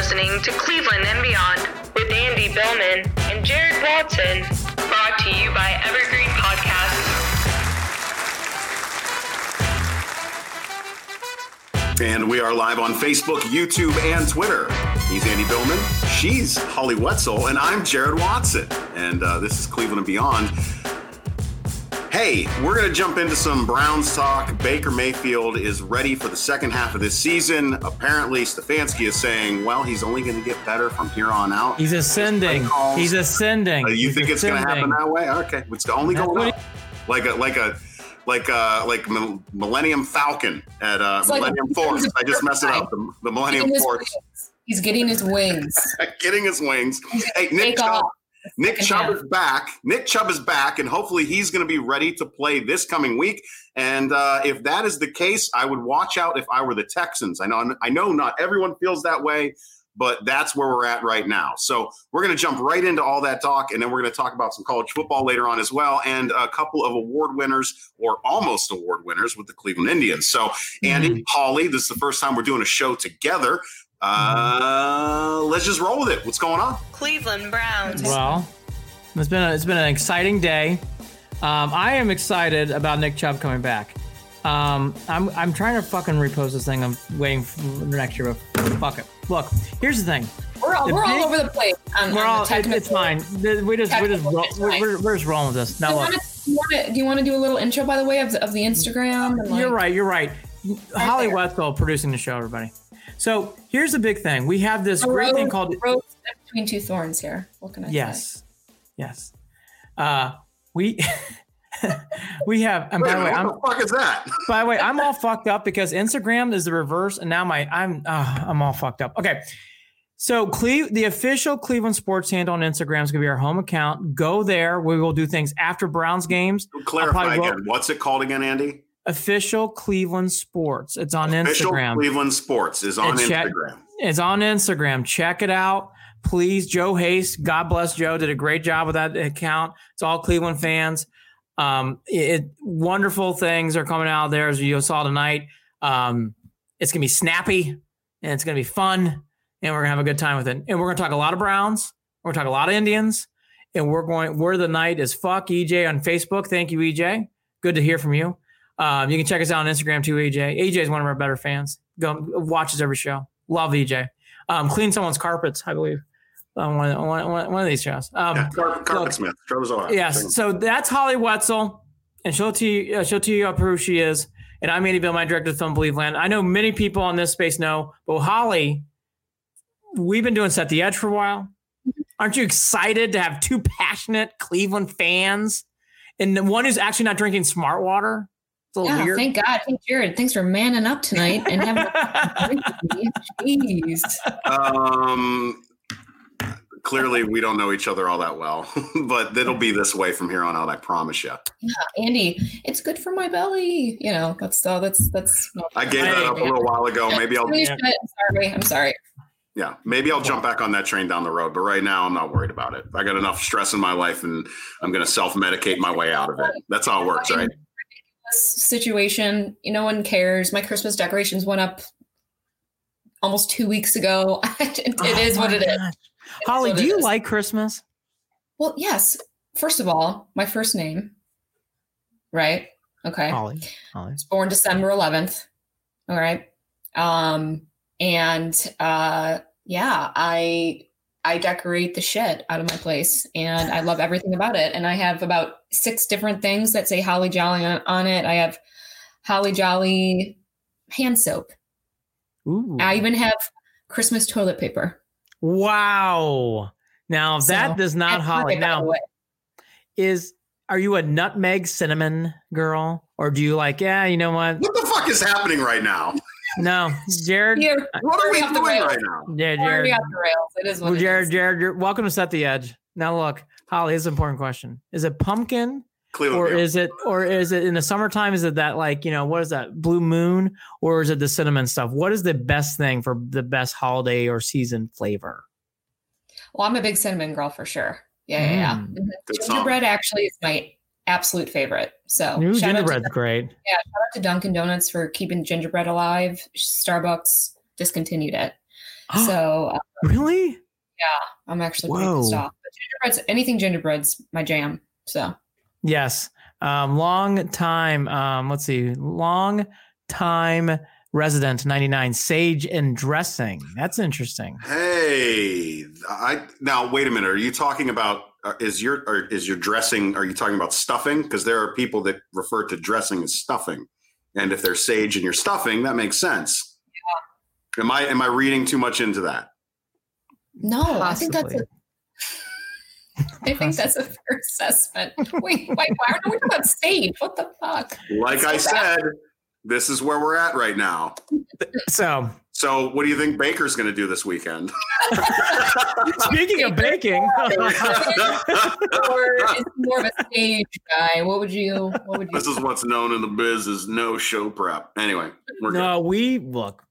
listening to Cleveland and Beyond with Andy Billman and Jared Watson, brought to you by Evergreen Podcasts. And we are live on Facebook, YouTube, and Twitter. He's Andy Billman, she's Holly Wetzel, and I'm Jared Watson. And uh, this is Cleveland and Beyond. Hey, we're going to jump into some Browns talk. Baker Mayfield is ready for the second half of this season. Apparently, Stefanski is saying, well, he's only going to get better from here on out. He's ascending. He's ascending. Uh, you He's think it's going to happen that way? Okay, it's only That's going what up. Like a like a like uh like Millennium Falcon at uh, It's like- Millennium Force. I just messed it up. The, the Millennium Getting Force wings. He's getting his wings. getting his wings. Hey, Nick Take Chubb, off. Nick Chubb is back. Nick Chubb is back, and hopefully he's going to be ready to play this coming week. And uh, if that is the case, I would watch out if I were the Texans. I know I know not everyone feels that way, but that's where we're at right now. So we're going to jump right into all that talk, and then we're going to talk about some college football later on as well, and a couple of award winners or almost award winners with the Cleveland Indians. So Andy, Holly, this is the first time we're doing a show together. Uh, let's just roll with it. What's going on? Cleveland Browns. Well, it's been a, it's been an exciting day. Um, I am excited about Nick Chubb coming back. Um, I'm I'm trying to fucking repost this thing. I'm waiting for next year, but fuck it. Look, here's the thing. We're all, The we're big- all over the place. On, We're on all the it, it's fine. The- We just we just technical roll, we're, we're, we're just rolling with this. Do Now you, look, want to, do, you want to, do you want to do a little intro, by the way, of the, of the Instagram? And like, You're right. You're right. Holly there. Wetzel producing the show, everybody. So here's the big thing. We have this A great thing called rose between two thorns here. What can I say? yes, yes. Uh, we we have. And by the way, Wait, I'm what the fuck is that? by the way, I'm all fucked up because Instagram is the reverse, and now my I'm uh, I'm all fucked up. Okay. So Cle- the official Cleveland sports handle on Instagram is gonna be our home account. Go there. We will do things after Browns games. Clarify again. won't- What's it called again, Andy? Official Cleveland sports. It's on Official Instagram. Cleveland Sports is on check- Instagram. It's on Instagram. Check it out. Please, Joe Hayes, God bless Joe, did a great job with that account. It's all Cleveland fans. Um, it, wonderful things are coming out there as you saw tonight. Um, it's gonna be snappy and it's gonna be fun, and we're gonna have a good time with it. And we're gonna talk a lot of Browns. We're gonna talk a lot of Indians, and we're going. Where the night is fuck EJ on Facebook. Thank you, EJ. Good to hear from you. Um, you can check us out on Instagram too, AJ. AJ is one of our better fans. Go watches every show. Love EJ. Um, clean someone's carpets, I believe. On one, one, one one of these shows. Um, Yeah, Carpet, Carpet Smith. Trevor's right. Yes. So that's Holly Wetzel, and she'll tell you, uh, she'll tell you up who she is. And I'm Andy Billman director of Film Believeland. I know many people on this space know, but Holly, we've been doing Set the Edge for a while. Aren't you excited to have two passionate Cleveland fans and one who's actually not drinking smart water? It's a Yeah, weird. thank God. Hey, Jared, thanks for manning up tonight and having a drink with me. Jeez. Um, clearly, we don't know each other all that well, but it'll be this way from here on out. I promise you. Yeah, Andy, it's good for my belly. You know, that's uh, that's that's. I gave that up a little while ago. Maybe I'll, Holy I'm sorry. I'm sorry. yeah, maybe I'll jump back on that train down the road. But right now, I'm not worried about it. I got enough stress in my life, and I'm going to self medicate my way out of it. That's how it works, right? Situation, you no one cares. My Christmas decorations went up almost two weeks ago. it it is Oh what it is. gosh. Holly, what do you is. like Christmas? Well, yes. First of all, my first name, right? Okay. Holly. Holly. was born December 11th. All right. Um, and uh, yeah, I I decorate the shit out of my place, and I love everything about it. And I have about six different things that say Holly Jolly on, on it. I have Holly Jolly hand soap. Ooh. I even have Christmas toilet paper. Wow. Now that So, does not Holly. Now is are you a nutmeg cinnamon girl or do you like yeah you know what What the fuck is happening right now? No Jared Here, What are we Already the doing right now? yeah already Jared off the rails. It is what well, it Jared is. Jared you're welcome to set the edge now look Holly this is an important question is it pumpkin Cleveland. or Browns. is it or is it in the summertime is it that like you know what is that blue moon or is it the cinnamon stuff what is the best thing for the best holiday or season flavor Well, I'm a big cinnamon girl for sure. Yeah, yeah, yeah. Mm. Mhm. Song. Gingerbread actually is my absolute favorite. So New shout out, to, gingerbread's great yeah, shout out to Dunkin' Donuts for keeping gingerbread alive. Starbucks discontinued it. So Really? Yeah, I'm actually pretty pissed Whoa. off. But gingerbread's anything gingerbread's my jam. So Yes. Um, long time. Um, let's see. Long time resident 99 sage and dressing. That's interesting. Hey, I now wait a minute. Are you talking about is your or is your dressing? Are you talking about stuffing? Because there are people that refer to dressing as stuffing, and if there's sage in your stuffing, that makes sense. Yeah. Am I am I reading too much into that? no, I think that's a, I think that's a fair assessment. Wait, wait, why are we talking about sage? What the fuck? Like I bad. said, this is where we're at right now. So So, what do you think Baker's going to do this weekend? speaking of baking, or is he more of a stage guy? What would you? What would you? this is what's known in the biz as no show prep. Anyway, we're good. no, we look.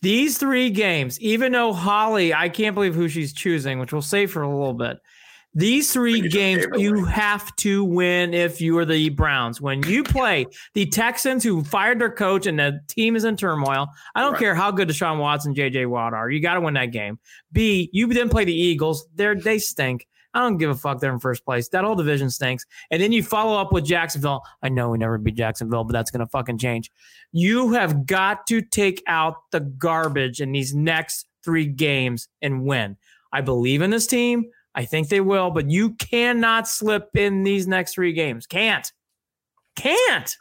These three games, even though Holly, I can't believe who she's choosing, which we'll save for a little bit. These three Think it's your games you have to win if you are the Browns. When you play the Texans who fired their coach and the team is in turmoil, I don't Right. care how good Deshaun Watson, JJ Watt are. You got to win that game. B, you then play the Eagles. They're they stink. I don't give a fuck. They're in first place. That whole division stinks. And then you follow up with Jacksonville. I know we never beat Jacksonville, but that's going to fucking change. You have got to take out the garbage in these next three games and win. I believe in this team. I think they will, but you cannot slip in these next three games. Can't. Can't.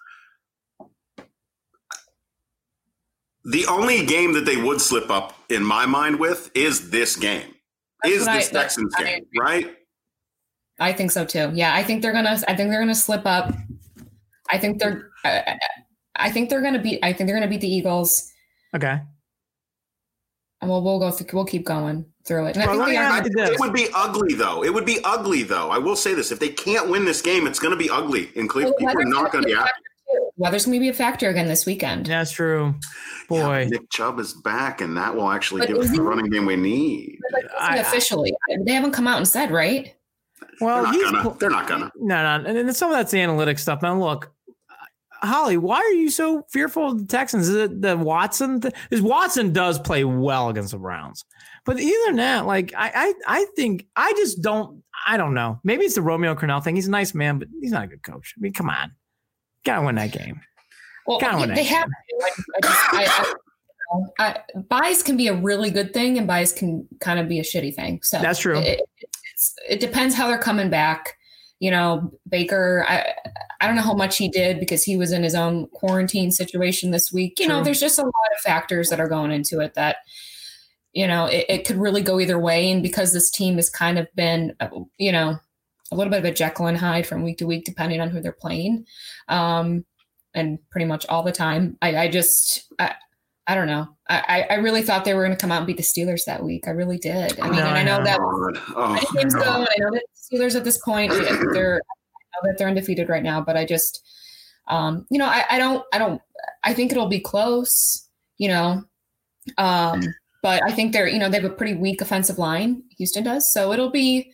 The only game that they would slip up in my mind with is this game. That's is what I- this Texans game, agree. right? I think so too. Yeah, I think they're gonna. I think they're gonna slip up. I think they're. I, I think they're gonna beat. I think they're gonna beat the Eagles, Okay. And we'll we'll go. Through, we'll keep going through it. And I think let they me are ask gonna- you this. It would be ugly though. It would be ugly though. I will say this: if they can't win this game, it's going to be ugly, and Cleveland Well, people are weather's not going to be be a happy. factor. Weather's gonna be a factor again this weekend. That's true. Yeah, Boy. Nick Chubb is back, and that will actually But give us the he- running game we need. Like, is he I- I- officially, they haven't come out and said right. They're Well, not gonna. They're not gonna. no, no, and then some of that's the analytic stuff. Now, look, Holly, why are you so fearful of the Texans? Is it the Watson? Because Watson does play well against the Browns, but either than that, like I, I, I think I just don't. I don't know. Maybe it's the Romeo Crennel thing. He's a nice man, but he's not a good coach. I mean, come on, gotta win that game. Well, yeah, what they have. I, I just, I, I, you know, I, byes can be a really good thing, and byes can kind of be a shitty thing. So That's true. It, it's, it depends how they're coming back. You know, Baker. I I don't know how much he did because he was in his own quarantine situation this week. You know, there's just a lot of factors that are going into it that you know it, it could really go either way. And because this team has kind of been, uh, you know, a little bit of a Jekyll and Hyde from week to week, depending on who they're playing. Um, and pretty much all the time. I, I just, I, I don't know. I, I I really thought they were going to come out and beat the Steelers that week. I really did. I mean, No, and I I know know. that God. Oh, many games go, I know that the Steelers at this point, they're, I know that they're undefeated right now, but I just, um, you know, I, I don't, I don't, I think it'll be close, you know, um, but I think they're, you know, they have a pretty weak offensive line. Houston does, so it'll be.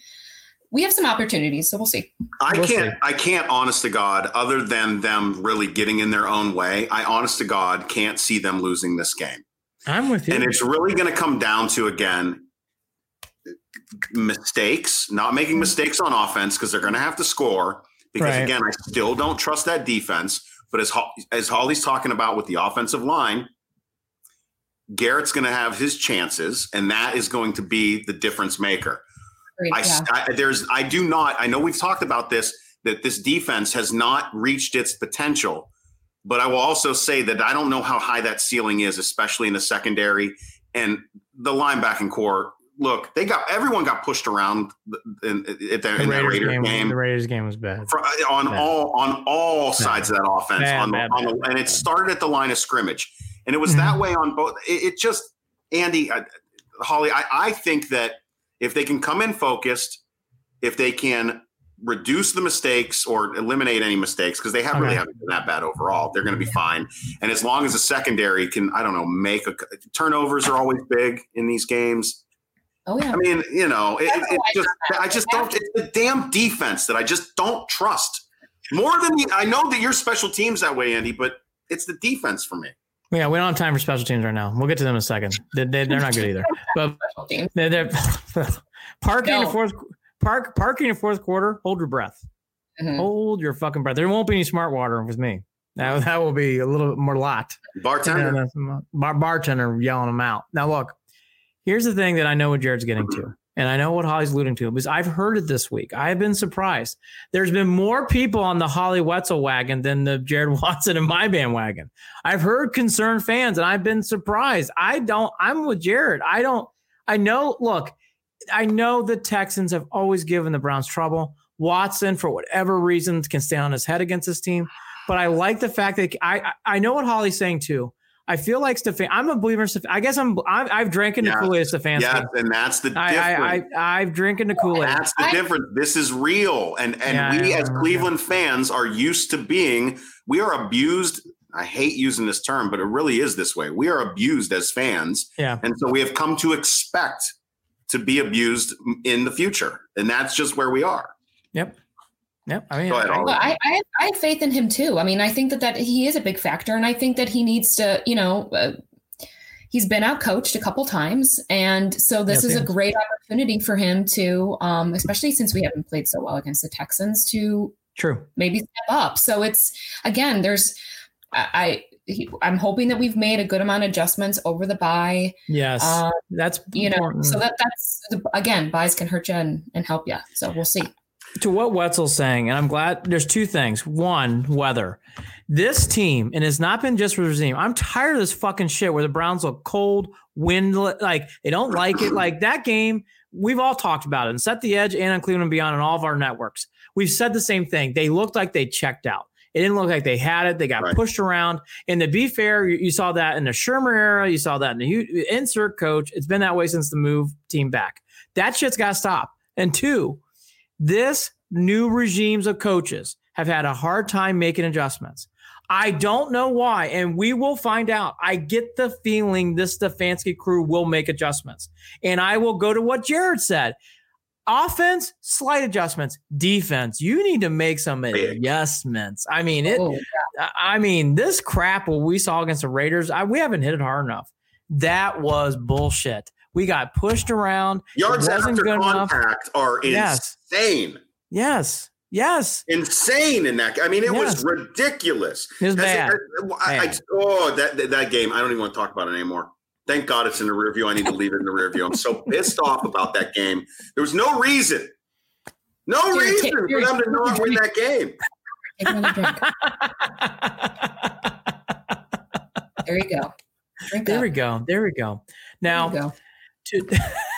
We have some opportunities, so we'll see. I We'll can't. see. I can't. Honest to God, other than them really getting in their own way, I honest to God can't see them losing this game. I'm with you. And it's really going to come down to again mistakes, not making mistakes on offense because they're going to have to score. Because Right. again, I still don't trust that defense. But as Ho- as Holly's talking about with the offensive line, Garrett's going to have his chances, and that is going to be the difference maker. Agreed, I, yeah. I there's I do not I know we've talked about this that this defense has not reached its potential, but I will also say that I don't know how high that ceiling is, especially in the secondary and the linebacking corps. Look, they got everyone got pushed around in, in, in, the in that Raiders Raiders game, game. The Raiders game was bad. For, on Bad. all on all sides of that offense, Bad, on the, bad, on the, bad, and it started at the line of scrimmage, and it was Mhm. that way on both. It, it just Andy, uh, Holly, I, I think that if they can come in focused, if they can reduce the mistakes or eliminate any mistakes, because they have really Okay. haven't been that bad overall, they're going to be fine. And as long as the secondary can, I don't know, make a turnovers are always big in these games. oh yeah. I mean, you know, it, it, That's it's just I just don't. It's the damn defense that I just don't trust more than the, I know that your special teams that way, Andy, but it's the defense for me. Yeah, we don't have time for special teams right now. We'll get to them in a second. They, they, they're not good either. But they're, they're parking in the No. fourth park parking in fourth quarter. Hold your breath. Mhm. Hold your fucking breath. There won't be any smart water with me. That, that will be a little bit more lot. Bartender. And, bar- bartender yelling them out. Now, look, here's the thing that I know what Jared's getting to, and I know what Holly's alluding to because I've heard it this week. I've been surprised. There's been more people on the Holly Wetzel wagon than the Jared Watson and my bandwagon. I've heard concerned fans, and I've been surprised. I don't. I'm with Jared. I don't. I know. Look, I know the Texans have always given the Browns trouble. Watson, for whatever reasons, can stay on his head against this team. But I like the fact that I I, I know what Holly's saying too. I feel like Stefan. I'm a believer in I guess I'm. I've, I've drank in the Yeah. Kool Aid of Stefanski. Yes, and that's the difference. I, I, I I've drinking the Kool Aid. That's the I- difference. This is real. And and Yeah, we yeah, as yeah. Cleveland fans are used to being we are abused. I hate using this term, but it really is this way. We are abused as fans. Yeah. And so we have come to expect to be abused in the future. And that's just where we are. Yep. Yep. I mean, ahead, I- Well, I, I, I have faith in him too. I mean, I think that that he is a big factor, and I think that he needs to, you know, uh, he's been out coached a couple times, and so this Yes, is he a great opportunity for him to, um, especially since we haven't played so well against the Texans, to true. maybe step up. So it's again, there's, I, I he, I'm hoping that we've made a good amount of adjustments over the bye. Yes. Uh, that's you know, so that that's again, byes can hurt you and, and help you. So we'll see. To what Wetzel's saying, and I'm glad there's two things. One, weather. This team, and it's not been just for the team. I'm tired of this fucking shit where the Browns look cold, wind, like they don't like it. Like that game, we've all talked about it and set the edge and on Cleveland Beyond and all of our networks. We've said the same thing. They looked like they checked out. It didn't look like they had it. They got Right. pushed around. And to be fair, you, you saw that in the Shurmur era. You saw that in the insert coach. It's been that way since the move team back. That shit's got to stop. And two, this new regimes of coaches have had a hard time making adjustments. I don't know why, and we will find out. I get the feeling this Stefanski crew will make adjustments. And I will go to what Jared said. Offense, slight adjustments. Defense, you need to make some adjustments. I mean, it Oh, I mean, this crap what we saw against the Raiders, I, we haven't hit it hard enough. That was bullshit. We got pushed around. Yards wasn't after good enough. contact are insane. Yes. Yes. Insane in that. I mean, it Yes. was ridiculous. It was bad. I, I, Bad. oh, that, that that game. I don't even want to talk about it anymore. Thank God it's in the rear view. I need to leave it in the rear view. I'm so pissed off about that game. There was no reason, no Jared, reason take- for them to not a win that game. take another drink. There you go. There we go. There we go. Now, There you to,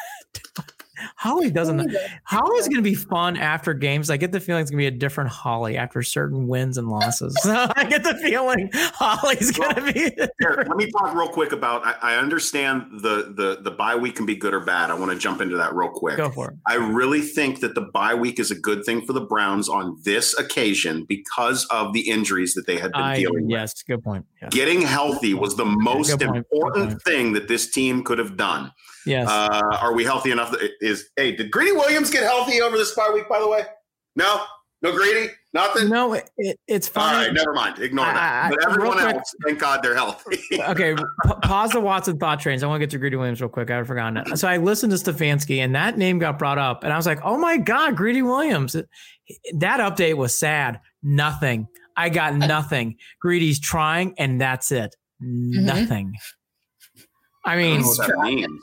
Holly doesn't. There you go. Holly's going to be fun after games. I get the feeling it's going to be a different Holly after certain wins and losses. I get the feeling Holly's going to be. Here, let me talk real quick about. I, I understand the the the bye week can be good or bad. I want to jump into that real quick. Go for it. I really think that the bye week is a good thing for the Browns on this occasion because of the injuries that they had been I, dealing with. yes, good point. Yes. Getting healthy was the most Good point, good important thing that this team could have done. Yes. Uh, are we healthy enough? That is hey, did Greedy Williams get healthy over this bye week? By the way, no, no Greedy, nothing. no, it, it- it's fine. right, never mind. Ignore I- that. I- but everyone real quick- else, thank God they're healthy. okay, pa- pause the Watson thought trains. I want to get to Greedy Williams real quick. I've forgotten it. So I listened to Stefanski, and that name got brought up, and I was like, "Oh my God, Greedy Williams!" That update was sad. Nothing. I got nothing. Greedy's trying, and that's it. Nothing. I I don't mean, know what that means.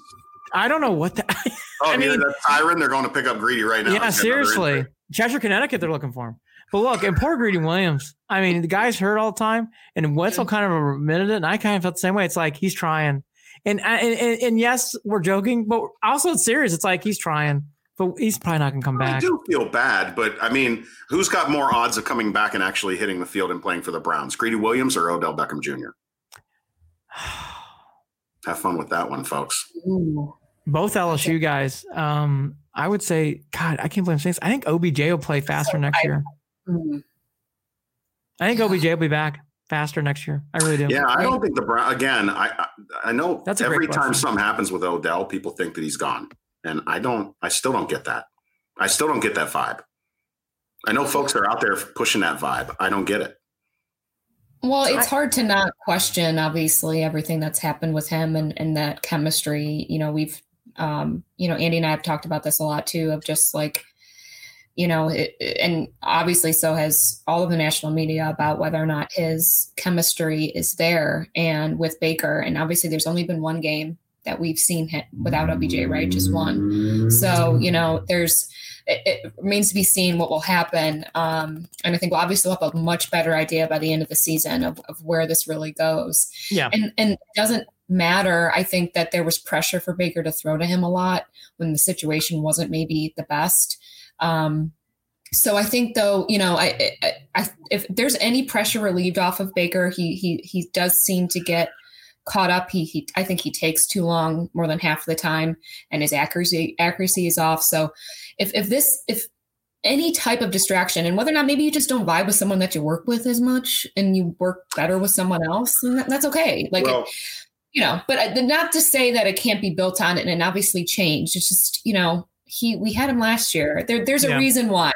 I don't know what that. Oh, I I mean, mean- that siren, they're going to pick up Greedy right now. yeah, He's got another seriously. injury. Cheshire, Connecticut, they're looking for him. But look, and poor Greedy Williams. I mean, the guy's hurt all the time, and Wetzel kind of admitted it, and I kind of felt the same way. It's like he's trying, and uh, and and, and yes, we're joking, but also it's serious. It's like he's trying, but he's probably not gonna come back. I do feel bad, but I mean, who's got more odds of coming back and actually hitting the field and playing for the Browns? Greedy Williams or Odell Beckham Jr.? Have fun with that one, folks. Ooh. Both LSU guys. Um, I would say, God, I can't believe I'm saying this. I think OBJ will play faster next I- year. I think OBJ will be back faster next year. I really do. Yeah, I don't think the Brown again. I I, I know That's every time something happens with Odell, people think that he's gone, and I don't. I still don't get that. I still don't get that vibe. I know folks are out there pushing that vibe. I don't get it. Well, it's hard to not question, obviously, everything that's happened with him and, and that chemistry. You know, we've, um, you know, Andy and I have talked about this a lot too, of just like, you know, it, and obviously so has all of the national media about whether or not his chemistry is there. And with Baker, and obviously there's only been one game that we've seen him without OBJ, right? Just one. So, you know, there's, it, it, remains to be seen what will happen. Um, and I think we'll obviously have a much better idea by the end of the season of, of where this really goes. Yeah. And, and doesn't matter. I think that there was pressure for Baker to throw to him a lot when the situation wasn't maybe the best. Um, so I think though, you know, I, I, I, if there's any pressure relieved off of Baker, he, he, he does seem to get caught up. He, he, I think he takes too long more than half the time and his accuracy, accuracy is off. So if, if this, if any type of distraction and whether or not maybe you just don't vibe with someone that you work with as much and you work better with someone else, that, that's okay. Like, well, it, you know, but not to say that it can't be built on it and obviously changed. It's just, you know, he, we had him last year. There, there's a yeah. reason why.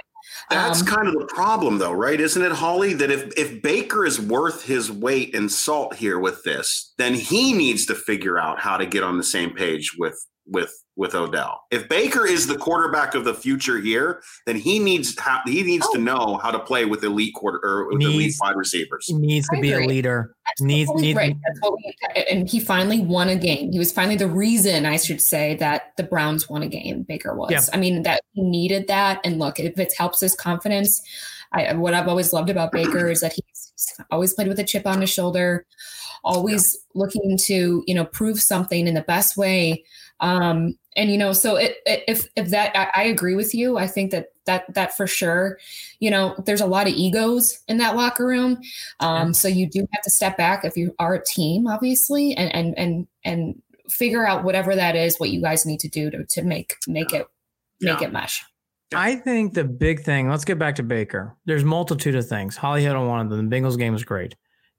That's um, kind of the problem, though, right? Isn't it, Holly? That if if Baker is worth his weight in salt here with this, then he needs to figure out how to get on the same page with with with Odell. If Baker is the quarterback of the future here, then he needs ha- he needs oh. to know how to play with elite quarter or with needs, elite wide receivers. He needs to be a leader. That's needs needs right. That's what we, and he finally won a game. He was finally the reason I should say that the Browns won a game. Baker was. Yeah. I mean that he needed that. And look, if it helps his confidence, I, what I've always loved about Baker is that he's always played with a chip on his shoulder, always yeah. looking to you know prove something in the best way um, and you know, so it, it, if if that I, I, agree with you, I think that that that for sure, you know, there's a lot of egos in that locker room. Um, so you do have to step back if you are a team, obviously, and and and and figure out whatever that is, what you guys need to do to to make make it make yeah. it mesh. I think the big thing, let's get back to Baker. There's multitude of things. Holly hit on one of them. The Bengals game was great.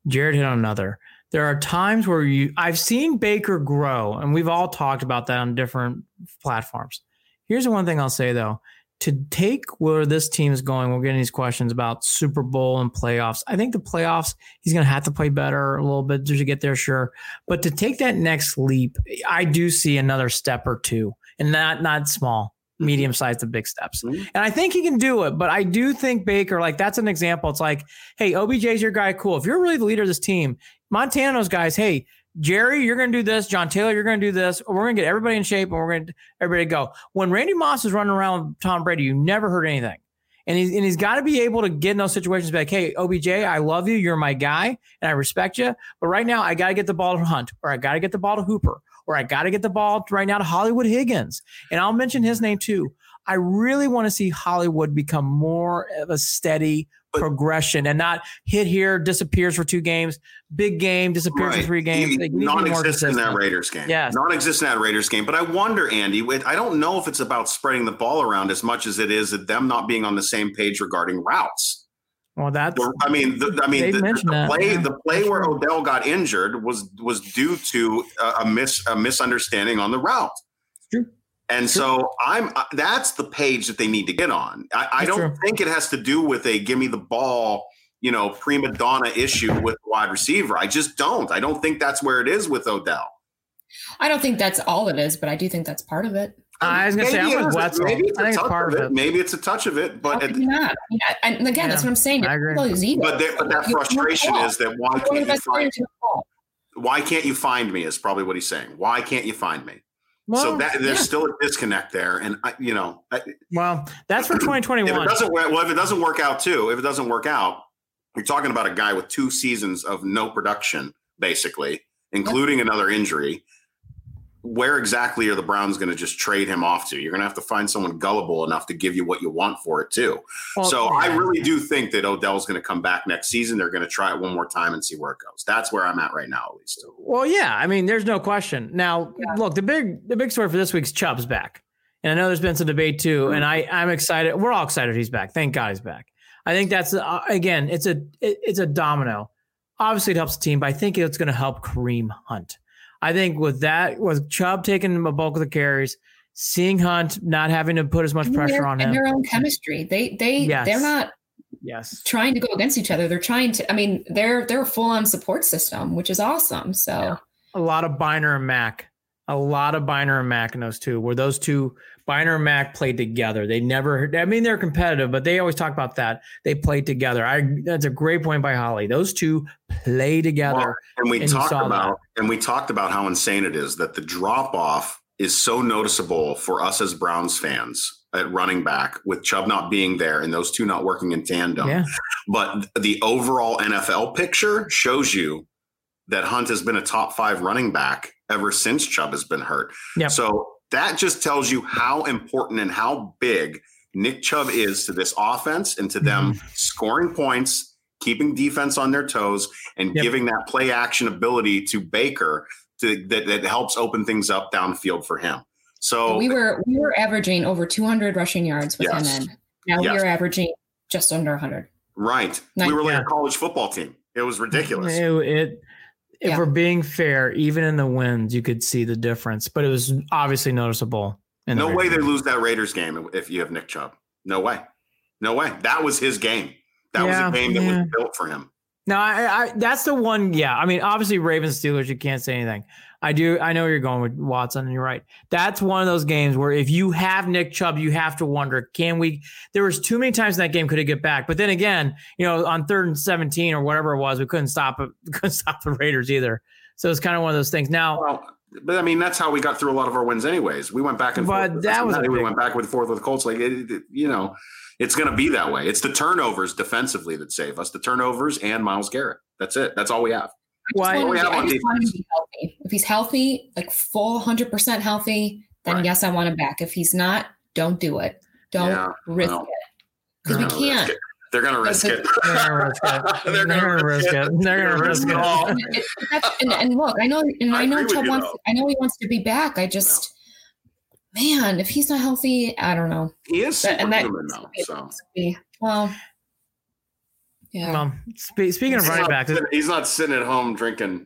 Jared hit on another there are times where you I've seen Baker grow, and we've all talked about that on different platforms. Here's the one thing I'll say though. To take where this team is going, we're getting these questions about Super Bowl and playoffs. I think the playoffs, he's going to have to play better a little bit to get there, sure. But to take that next leap, I do see another step or two, and not not small medium sized to big steps. Mm-hmm. And I think he can do it. But I do think Baker, like that's an example. It's like, hey, OBJ's your guy. Cool. If you're really the leader of this team, Montana's guys, hey, Jerry, you're going to do this. John Taylor, you're going to do this. We're going to get everybody in shape and we're going to everybody to go. When Randy Moss is running around with Tom Brady, you never heard anything. And he's, and he's got to be able to get in those situations, be like, hey, OBJ, I love you. You're my guy and I respect you. But right now, I got to get the ball to Hunt or I got to get the ball to Hooper or I got to get the ball right now to Hollywood Higgins. And I'll mention his name too. I really want to see Hollywood become more of a steady progression and not hit here, disappears for two games, big game, disappears right. for three games. He, non-existent in that Raiders game. Yeah, non-existent in that Raiders game. But I wonder, Andy, I don't know if it's about spreading the ball around as much as it is them not being on the same page regarding routes. Well, that's. I mean, the, I mean, the, the, play, yeah. the play where Odell got injured was was due to a, a mis a misunderstanding on the route. True. And so I'm uh, that's the page that they need to get on. I, I don't true. think it has to do with a give me the ball, you know, prima donna issue with wide receiver. I just don't. I don't think that's where it is with Odell. I don't think that's all it is, but I do think that's part of it. I was gonna maybe say I'm with Wetzel. Maybe it's I think it's part of it. it. Maybe it's a touch of it, but it, not. Yeah, and again, yeah, that's what I'm saying. I agree. But, they, but that frustration is that why can't you find? Why can't you find me? Is probably what he's saying. Why can't you find me? Well, so that, there's yeah. still a disconnect there, and I, you know. I, well, that's for 2021. If it doesn't well, if it doesn't work out too, if it doesn't work out, you're talking about a guy with two seasons of no production, basically, including yep. another injury where exactly are the Browns going to just trade him off to? You're going to have to find someone gullible enough to give you what you want for it too. Well, so yeah. I really do think that Odell's going to come back next season. They're going to try it one more time and see where it goes. That's where I'm at right now, at least. Well, yeah, I mean, there's no question. Now, yeah. look, the big the big story for this week's Chubb's back, and I know there's been some debate too, mm-hmm. and I I'm excited. We're all excited he's back. Thank God he's back. I think that's uh, again, it's a it, it's a domino. Obviously, it helps the team, but I think it's going to help Kareem Hunt. I think with that, with Chubb taking a bulk of the carries, seeing Hunt not having to put as much pressure on him, their own chemistry, they they yes. they're not yes. trying to go against each other. They're trying to. I mean, they're they're a full on support system, which is awesome. So A lot of Byner and Mack. A lot of Byner and Mack in those two, where those two Byner and Mack played together. They never. I mean, they're competitive, but they always talk about that. They played together. I. That's a great point by Holly. Those two play together. Well, and we and talked about and we talked about how insane it is that the drop off is so noticeable for us as Browns fans at running back with Chubb not being there and those two not working in tandem. yeah. But the overall NFL picture shows you that Hunt has been a top five running back ever since Chubb has been hurt. Yep. So that just tells you how important and how big Nick Chubb is to this offense and to them Mm-hmm. scoring points, keeping defense on their toes, and Yep. giving that play action ability to Baker to, that, that helps open things up downfield for him. So we were we were averaging over 200 rushing yards with Yes. him in. Now Yes. we are averaging just under 100. right, Nice. we were like Yeah. a college football team. It was ridiculous. It, it- if Yeah. we're being fair, even in the wins, you could see the difference, but it was obviously noticeable. in the No way they lose that Raiders game if you have Nick Chubb. No way. No way. That was his game. That Yeah, was a game that yeah. was built for him. No, I, I that's the one. Yeah, I mean, obviously Ravens Steelers, you can't say anything. I do. I know you're going with Watson, and you're right. That's one of those games where if you have Nick Chubb, you have to wonder, can we? There was too many times in that game could it get back, but then again, you know, on third and seventeen or whatever it was, we couldn't stop it. Couldn't stop the Raiders either. So it's kind of one of those things. Now, Well, but I mean, that's how we got through a lot of our wins, anyways. We went back and But forth. that was we went back and forth with the Colts. Like, it, it- you know, it's going to be that way. It's the turnovers defensively that save us. The turnovers and Myles Garrett. That's it. That's all we have. Why? I we just, have on to, I just want him to be healthy. If he's healthy, like full 100% healthy, then Right. yes, I want him back. If he's not, don't do it. Don't Yeah, risk well, it. Because we They're gonna risk can't. They're going to risk it. They're gonna risk it. They're They're gonna gonna risk it. They're gonna risk it. all. And, and, and look, I know, and I I, know Chubb wants. though. I know he wants to be back. I just, man, if he's not healthy, I don't know. He is But- and that- superhuman now. So. Well, yeah. Well, spe- speaking of He's running not backs, sitting- he's not sitting at home drinking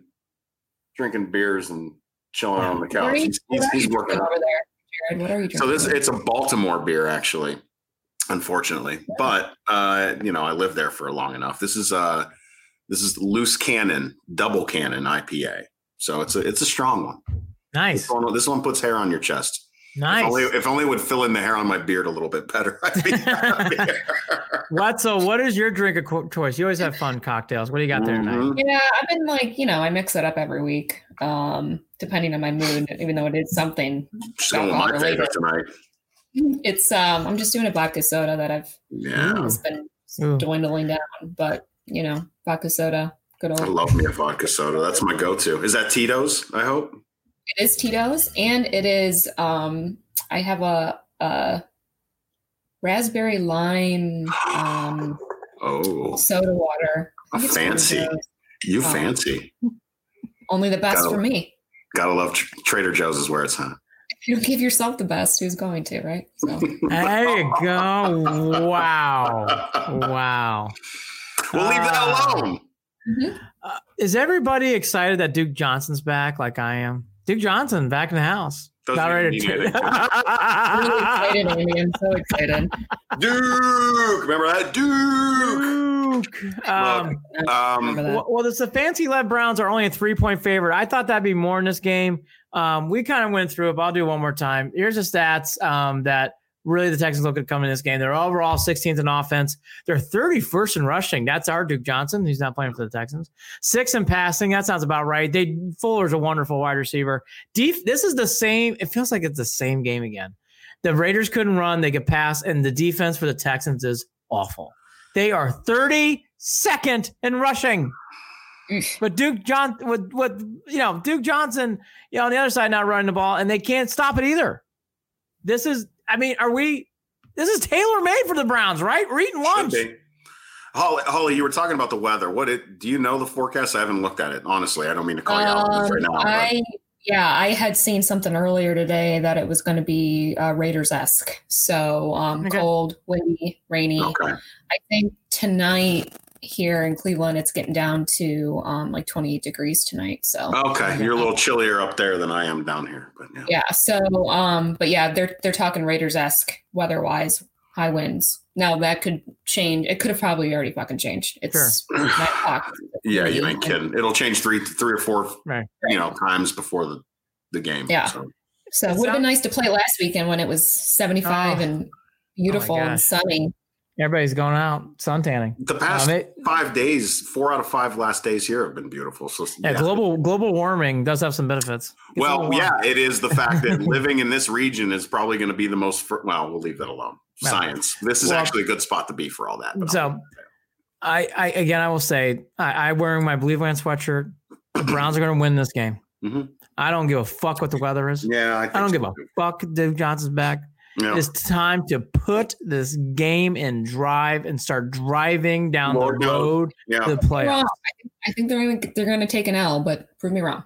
drinking beers and chilling on the couch. you- He's, he's, he's working. drinking over there, Jared? What are you drinking? So this it's a Baltimore beer actually, unfortunately. But uh, you know, I lived there for long enough. This is uh this is loose cannon, double cannon IPA. So it's a it's a strong one. nice, This one, this one puts hair on your chest. If nice. only, if only it would fill in the hair on my beard a little bit better. I'd be happy. What? So, what is your drink of co- choice? You always have fun cocktails. What do you got there tonight? Mhm. Yeah, I've been like, you know, I mix it up every week, um, depending on my mood, even though it is something. Just going my favorite tonight. It's um I'm just doing a vodka soda that I've Yeah. It's been Ooh. dwindling down, but you know, vodka soda, good old. I love me a vodka soda. That's my go-to. Is that Tito's? I hope. It is Tito's and it is um I have a a raspberry lime um Oh, soda water. I a think it's Trader fancy. You Um, fancy. Only the best Gotta- for me. Gotta love Tr- Trader Joe's is where it's at. If you don't give yourself the best, who's going to, right? So There you go. Wow. Wow. We'll leave that Ah. alone. Mhm. Uh, is everybody excited that Duke Johnson's back like I am? Duke Johnson back in the house. Doesn't Not ready even mean to. I'm really excited, Amy. I'm so excited. Duke, remember that? Duke. Duke. Um, Remember Um, that. well, well, the fancy led Browns are only a three point favorite. I thought that'd be more in this game. Um, we kind of went through it, but I'll do it one more time. Here's the stats um, that really the Texans look at coming in this game. They're overall 16th in offense. They're 31st in rushing. That's our Duke Johnson. He's not playing for the Texans. Six in passing. That sounds about right. They Fuller's a wonderful wide receiver. Def, this is the same. It feels like it's the same game again. The Raiders couldn't run. They could pass, and the defense for the Texans is awful. They are 32nd in rushing. But Duke John with with you know Duke Johnson, you know, on the other side not running the ball, and they can't stop it either. This is, I mean, are we? This is tailor made for the Browns, right? We're eating lunch. should be. Holly, Holly, you were talking about the weather. What it? Do you know the forecast? I haven't looked at it. Honestly, I don't mean to call you out on right now. Um, I yeah, I had seen something earlier today that it was going to be uh, Raiders esque. So um, Okay. cold, windy, rainy. okay. I think tonight here in Cleveland, it's getting down to um, like 28 degrees tonight. So Okay, you're a little chillier up there than I am down here, but yeah. yeah. So um, but yeah, they're they're talking Raiders esque weather wise, high winds. Now that could change. It could have probably already fucking changed. It's nine o'clock. Yeah, you ain't kidding. It'll change three, three or four, Right. you know, times before the the game. Yeah. So, So it It would have been nice to play last weekend when it was 75 Oh. and beautiful and sunny. Everybody's going out sun tanning. the past Um, it- five days, four out of five last days here have been beautiful. So Yeah, global global warming does have some benefits. A Well, yeah, it is the fact that living in this region is probably going to be the most. Fr- well, we'll leave that alone. Science. This is Well- actually a good spot to be for all that. So, I, I again, I will say, I, I wearing my Believeland sweatshirt. The Browns are going to win this game. Mhm. I don't give a fuck what the weather is. yeah, I, I don't so give a fuck. Duke Johnson's back. Yeah. It's time to put this game in drive and start driving down Lord the road yeah. to the Wrong. playoffs. I think, they're gonna, they're going to take an L, but prove me wrong.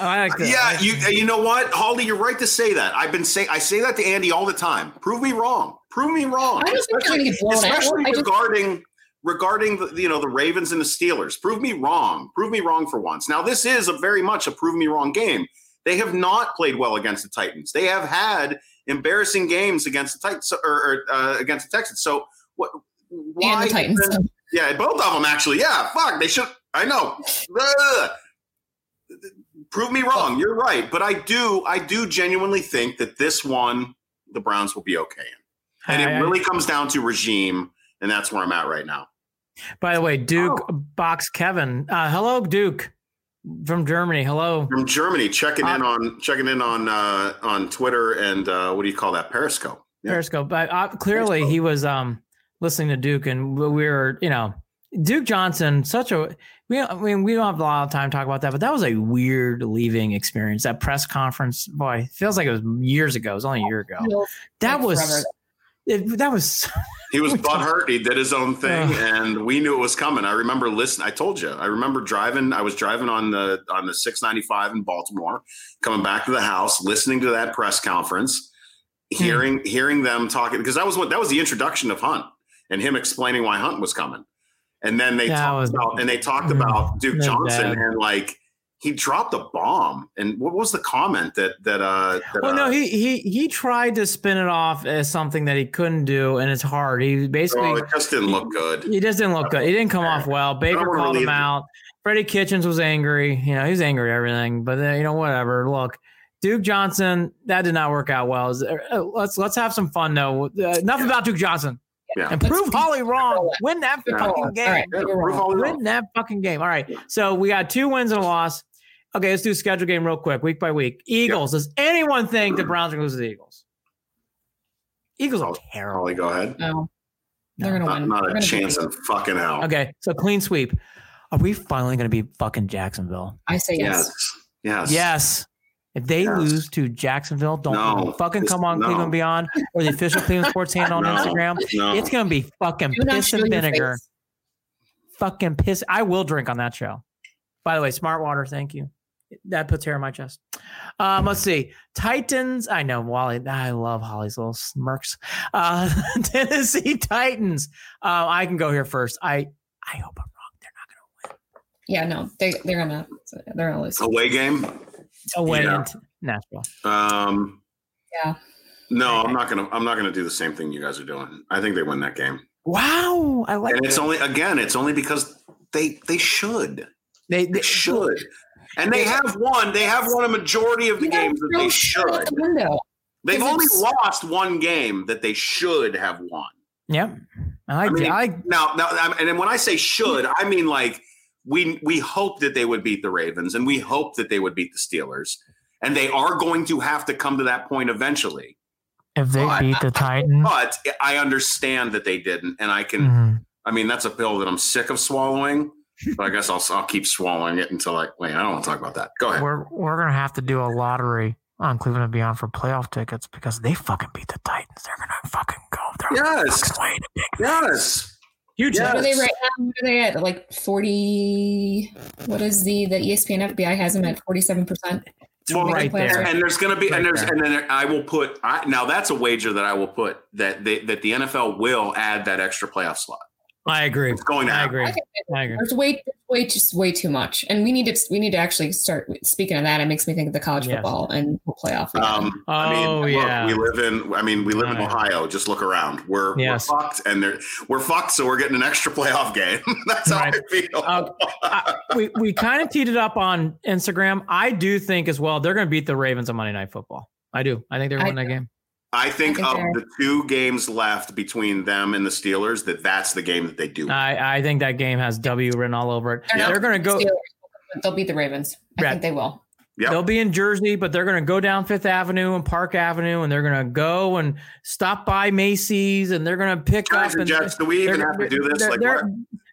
I like that. Yeah, you you know what, Holly, you're right to say that. I've been saying I say that to Andy all the time. Prove me wrong. Prove me wrong. I don't think they're gonna get blown out. especially I just- regarding regarding the you know the Ravens and the Steelers. Prove me wrong. Prove me wrong for once. Now this is a very much a prove me wrong game. They have not played well against the Titans. They have had embarrassing games against the Titans or, or uh, against the Texans. So what? Why? and the Titans. even- yeah, both of them actually. Yeah, fuck. They should. I know. Ugh. Prove me wrong. You're right, but I do. I do genuinely think that this one, the Browns will be okay in, and it I- I- really comes down to regime, and that's where I'm at right now. By the way, Duke Oh. Box Kevin. Uh, hello, Duke from Germany. Hello. From Germany, checking in Uh, on checking in on uh, on Twitter and uh, what do you call that? Periscope. Yeah. Periscope. But uh, clearly, he was um listening to Duke, and we were, you know, Duke Johnson. Such a we. I mean, we don't have a lot of time to talk about that, but that was a weird leaving experience. That press conference, boy, feels like it was years ago. It was only a year ago. That Like was. It, that was He was butthurt. He did his own thing, Ugh. and we knew it was coming. I remember listening. I told you. I remember driving. I was driving on the on the 695 in Baltimore, coming back to the house, listening to that press conference, Hmm. hearing hearing them talking because that was what that was the introduction of Hunt and him explaining why Hunt was coming, and then they That talked was- about and they talked Mm, about Duke Johnson bad. and like he dropped a bomb. And what was the comment that that uh? That, well, uh, no, he he he tried to spin it off as something that he couldn't do, and it's hard. He basically oh, it just didn't look good. He just didn't look good. He didn't come off well. Baker wanna called him relieve- out. Freddie Kitchens was angry. You know, he's angry at everything. But then, you know, whatever. Look, Duke Johnson, that did not work out well. Uh, Let's let's have some fun though. Uh, enough about Duke Johnson. Yeah. And Let's prove Holly wrong. Win that Good fucking game. All right, Yeah, prove wrong. all wrong. Win that fucking game. All right. So we got two wins and a loss. Okay, let's do schedule game real quick, week by week. Eagles. Does anyone think the Browns are going to lose to the Eagles? Eagles are Holly, terrible. Holly, go ahead. No, they're going to win. not They're a chance beat in fucking hell. Okay, so clean sweep. Are we finally going to be fucking Jacksonville? I say yes. Yes. Yes. Yes. If they Yes. lose to Jacksonville, don't No. fucking It's- come on no. Cleveland Beyond or the official Cleveland Sports handle on No. Instagram. No. It's gonna be fucking Do not piss and vinegar. Fucking piss. I will drink on that show. By the way, smart water, thank you. That puts hair in my chest. Um, let's see. Titans. I know Wally. I love Holly's little smirks. Uh, Tennessee Titans. Uh, I can go here first. I I hope I'm wrong. They're not going to win. Yeah, no, they they're gonna they're gonna lose. Away game. gonna away Yeah. in Nashville. Um, Yeah. no, I'm not gonna. I'm not gonna do the same thing you guys are doing. I think they win that game, Wow, I like and it's that. only again. It's only because they they should. They, They should, and they have won. They have won a majority of the You gotta games that they should. the window. They've only lost one game that they should have won. Yep. I like. I mean, I Now, now, I'm- and then when I say should, I mean like we we hope that they would beat the Ravens, and we hope that they would beat the Steelers, and they are going to have to come to that point eventually. if they But- beat the Titans. But I understand that they didn't, and I can. mhm. I mean, that's a pill that I'm sick of swallowing. But I guess I'll I'll keep swallowing it until like wait. I don't want to talk about that. Go ahead. We're we're gonna have to do a lottery on Cleveland and Beyond for playoff tickets because they fucking beat the Titans. They're gonna fucking go. They're Yes. fucking way to big. Yes. Huge. Yeah. What are they right now? What are they at? Like forty? What is the the ESPN FPI has them at forty seven percent? Well, right there. And there's going to be, Right and there's, there. and then I will put. I, now that's a wager that I will put that they, that the NFL will add that extra playoff slot. I agree. It's going to I happen. agree. I think I agree. There's way, way, just way too much, and we need to we need to actually start. Speaking of that, it makes me think of the college Yes. football and playoff. again. Um, I Oh, mean, look, yeah. we live in. I mean, we live in Right. Ohio. Just look around. We're, Yes. we're fucked, and we're fucked. So we're getting an extra playoff game. That's how Right. I feel. Uh, I- we we kind of teed it up on Instagram. I do think as well they're going to beat the Ravens on Monday Night Football. I do. I think they're I winning that game. I think, I think of the two games left between them and the Steelers, that that's the game that they do. I I think that game has W written all over it. They're not They're going to go. Steelers, they'll beat the Ravens. I Right. think they will. Yep. They'll be in Jersey, but they're going to go down Fifth Avenue and Park Avenue, and they're going to go and stop by Macy's, and they're going to pick up. Giants and And Jets, do we even have to do this? They're, Like, they're, what?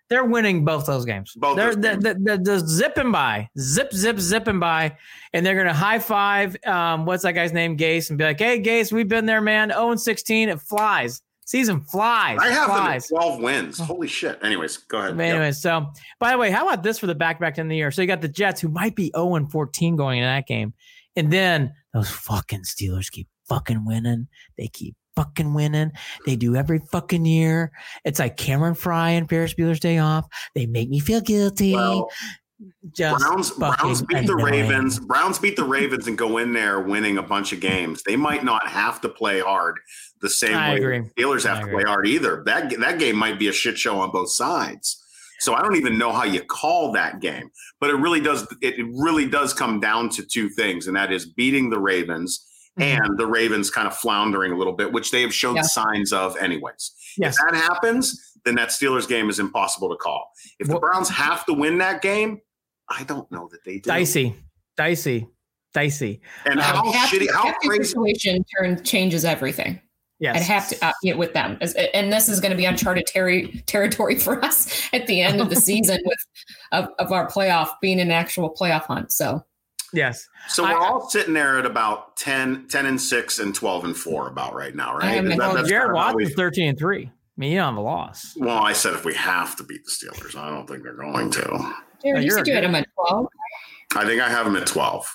They're winning both those games. Both they're those they're, games. they're, they're, zipping by, zip, zip, zipping by, and they're going to high five. Um, what's that guy's name? Gase, and be like, "Hey, Gase, we've been there, man. 0 and 16, it flies. Season flies. I have them at flies. 12 wins. Holy shit. Anyways, go ahead. But Yep. so by the way, how about this for the back back in the year? So you got the Jets who might be 0 and 14 going in that game. And then those fucking Steelers keep fucking winning. They keep fucking winning. They do every fucking year. It's like Cameron Fry and Ferris Bueller's Day Off. They make me feel guilty. Well, Just Browns Browns beat the. Ravens. Browns beat the Ravens and go in there winning a bunch of games. They might not have to play hard the same I way agree. the Steelers have I to agree. play hard either. That that game might be a shit show on both sides. So I don't even know how you call that game. But it really does it really does come down to two things, and that is beating the Ravens Mhm. and the Ravens kind of floundering a little bit, which they have showed Yeah. signs of anyways. Yes. If that happens, then that Steelers game is impossible to call. If the Browns have to win that game, I don't know that they do. Dicey. Dicey. Dicey. And Um, how Half- shitty, how crazy. situation turn changes everything. Yes. I'd have to uh, get with them, As- and this is going to be uncharted terri territory for us at the end of the season with of, of our playoff being an actual playoff hunt. So Yes. So we're all sitting there at about 10, 10 and 6 and 12 and 4 about right now, right? I am- that- well, Jared kind of how Watson's 13 and 3. I mean, you don't have a loss. well, I said if we have to beat the Steelers, I don't think they're going to. Jared, you you're said you had him at twelve. I think I have them at 12.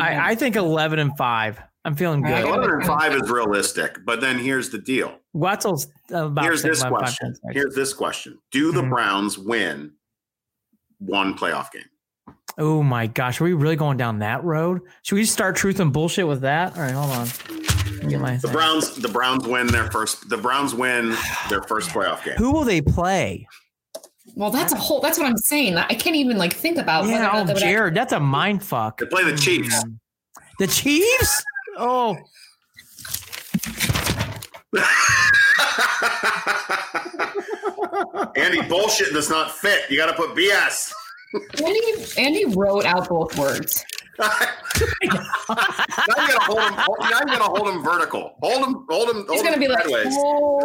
I, I think 11 and 5. I'm feeling good. 11 and 5 is realistic, but then here's the deal. Wetzel's about Here's six, this five, question. Here's this question. Do the Mhm. Browns win one playoff game? Oh my gosh, are we really going down that road? Should we start truth and bullshit with that? All right, hold on. Get my The Browns the Browns win their first the Browns win their first playoff game. Who will they play? Well, that's a whole. That's what I'm saying. I can't even like think about. whether yeah, not oh they would Jared, that's a mind fuck. They play the Chiefs. Hmm. The Chiefs? Oh, Andy, bullshit does not fit. You got to put BS. Andy, Andy wrote out both words. now you gotta hold him. hold- Now you gotta hold him vertical. Hold him. Hold him. He's hold gonna him be like, oh,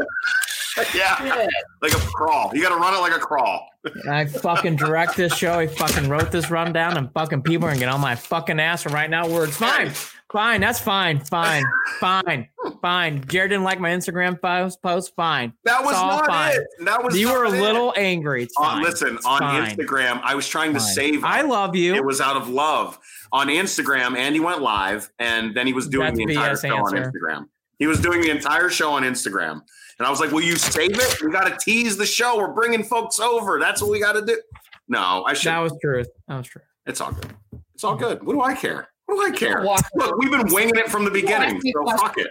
yeah, shit. like a crawl. You gotta run it like a crawl. I fucking direct this show. I fucking wrote this rundown, and fucking people are gonna get on my fucking ass And right now. Words, fine, fine, that's fine, fine, fine, fine. Jared didn't like my Instagram post. Post, fine. That was not fine. it. That was You were a it. little angry. It's Uh, listen, It's on fine. Instagram, I was trying to Fine. save. I it. love you. It was out of love. On Instagram, Andy went live, and then he was doing That's the entire BS show on. Instagram. He was doing the entire show on Instagram, and I was like, "Will you save it? We got to tease the show. We're bringing folks over. That's what we got to do." No, I should. that was truth. That was true. It's all good. It's all good. What do I care? What do I care? Look, we've been winging it from the beginning, so fuck it.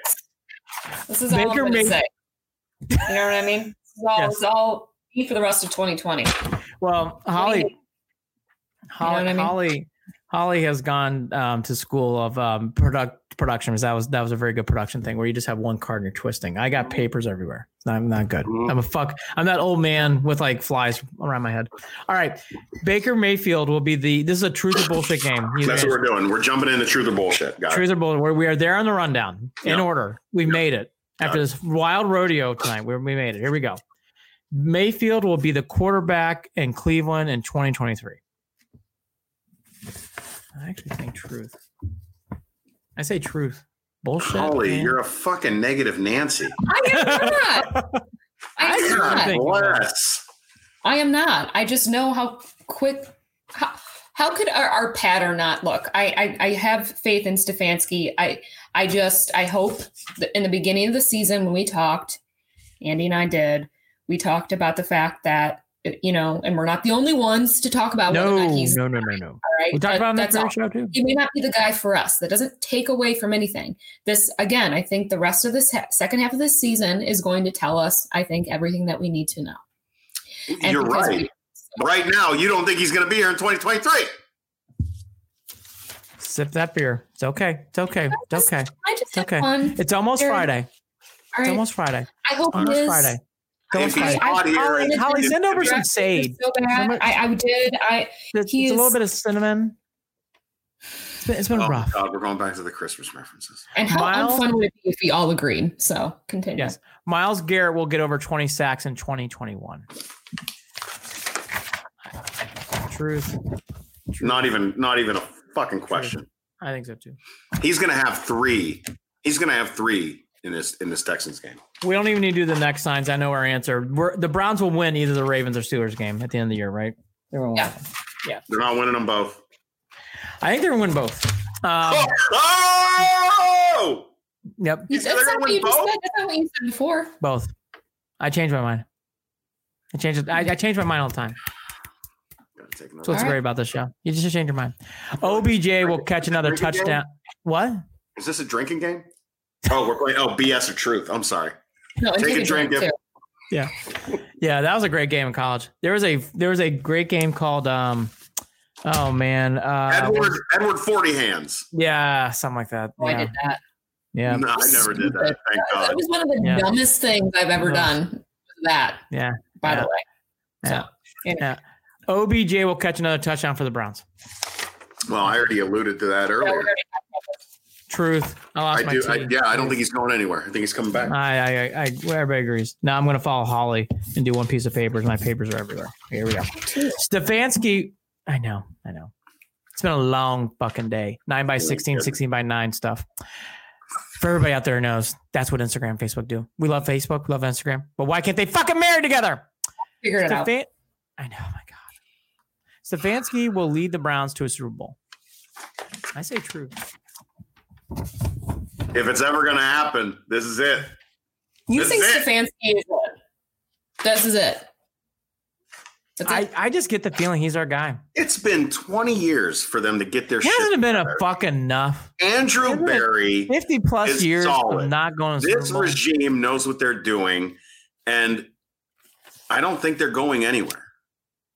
This is all I'm going May- to say. You know what I mean? This is all, Yes. this all me for the rest of 2020. Well, What do you- Holly, Holly, what I mean? Holly, Holly has gone um, to school of um, product productions. That was that was a very good production thing where you just have one card and you're twisting. I got papers everywhere. I'm not good. Mhm. I'm a fuck. I'm that old man with like flies around my head. All right, Baker Mayfield will be the. This is a truth or bullshit game. You That's guys- what we're doing. We're jumping into truth or bullshit, guys. Truth or bullshit. Where we are there on the rundown in Yeah. order. We made it after Got this wild rodeo tonight. We, we made it. Here we go. Mayfield will be the quarterback in Cleveland in 2023. I actually think truth. I say truth. Bullshit. Holy, man. you're a fucking negative Nancy. I am not. I am I not. think- Bless. I am not. I just know how quick. How, how could our, our pattern not look? I, I I have faith in Stefanski. I I just I hope that in the beginning of the season when we talked, Andy and I did, We talked about the fact that you know, and we're not the only ones to talk about whether or No, not he's no, no, no, no. all right. We talked That- about it on that that's all. very show too. He may not be the guy for us. That doesn't take away from anything. This again, I think the rest of this ha- second half of this season is going to tell us, I think, everything that we need to know. And You're right. we- Right now, you don't think he's going to be here in 2023. Sip that beer. It's okay. It's okay. It's okay. I just It's have okay. fun. It's almost Very- Friday. All It's almost Friday. I hope it Almost is. Friday. It's almost If he's Friday. not here, Holly, it's- Holly, send over some sage. So bad. I, I did. I It's, he it's a little bit of cinnamon. It's been, it's been Oh, rough. God, we're going back to the Christmas references. and how Miles- unfun would it be if we all agreed? So continue. Yes. Myles Garrett will get over 20 sacks in 2021. Truth. Not even, not even a fucking question. I think so too. He's going to have three. He's going to have three in this in this Texans game. We don't even need to do the next signs. I know our answer. We're, the Browns will win either the Ravens or Steelers game at the end of the year, right? They're gonna. Yeah. They're not winning them both. I think they're gonna win both. Um, Oh! Yep, That's They're not what win you just both? said. That's not what you said before. both. I changed my mind. I changed it. I, I change my mind all the time. Gotta take another- That's what's All right. great about this show. You just change your mind. OBJ will catch another Drinking game? touchdown. What? Is this a drinking game? Oh, we're playing. Oh, BS or truth. I'm sorry. No, Take take, a a drink, drink, too. Yeah, that was a great game in college. There was a there was a great game called um oh man uh Edward Edward Forty Hands. yeah something like that. Oh, I Yeah, did that. yeah, No, I never did that. Thank That was one of the Yeah. dumbest things I've ever done. That, yeah. by Yeah. the way. So, Yeah. OBJ will catch another touchdown for the Browns. Well, I already alluded to that yeah, earlier. Already talked Truth. I lost I my do. team. I, yeah, I don't think he's going anywhere. I think he's coming back. I, I, I, I, well, everybody agrees. Now I'm going to follow Holly and do one piece of papers. My papers are everywhere. Here we go. Stefanski. I know. I know. It's been a long fucking day. Nine by 16, 16 by nine stuff. For everybody out there who knows, that's what Instagram, Facebook do. We love Facebook, we love Instagram, but why can't they fucking marry together? Figure it out. I know. Oh my God. Stefanski will lead the Browns to a Super Bowl. I say true. If it's ever going to happen, this is it. You This think is it. Stefanski is it? This is it. That's I, it. I just get the feeling he's our guy. It's been 20 years for them to get their shit. Hasn't it been a together. fucking enough? Andrew Hasn't Barry, 50 plus years solid. not going to this Bowl. regime knows what they're doing, and I don't think they're going anywhere.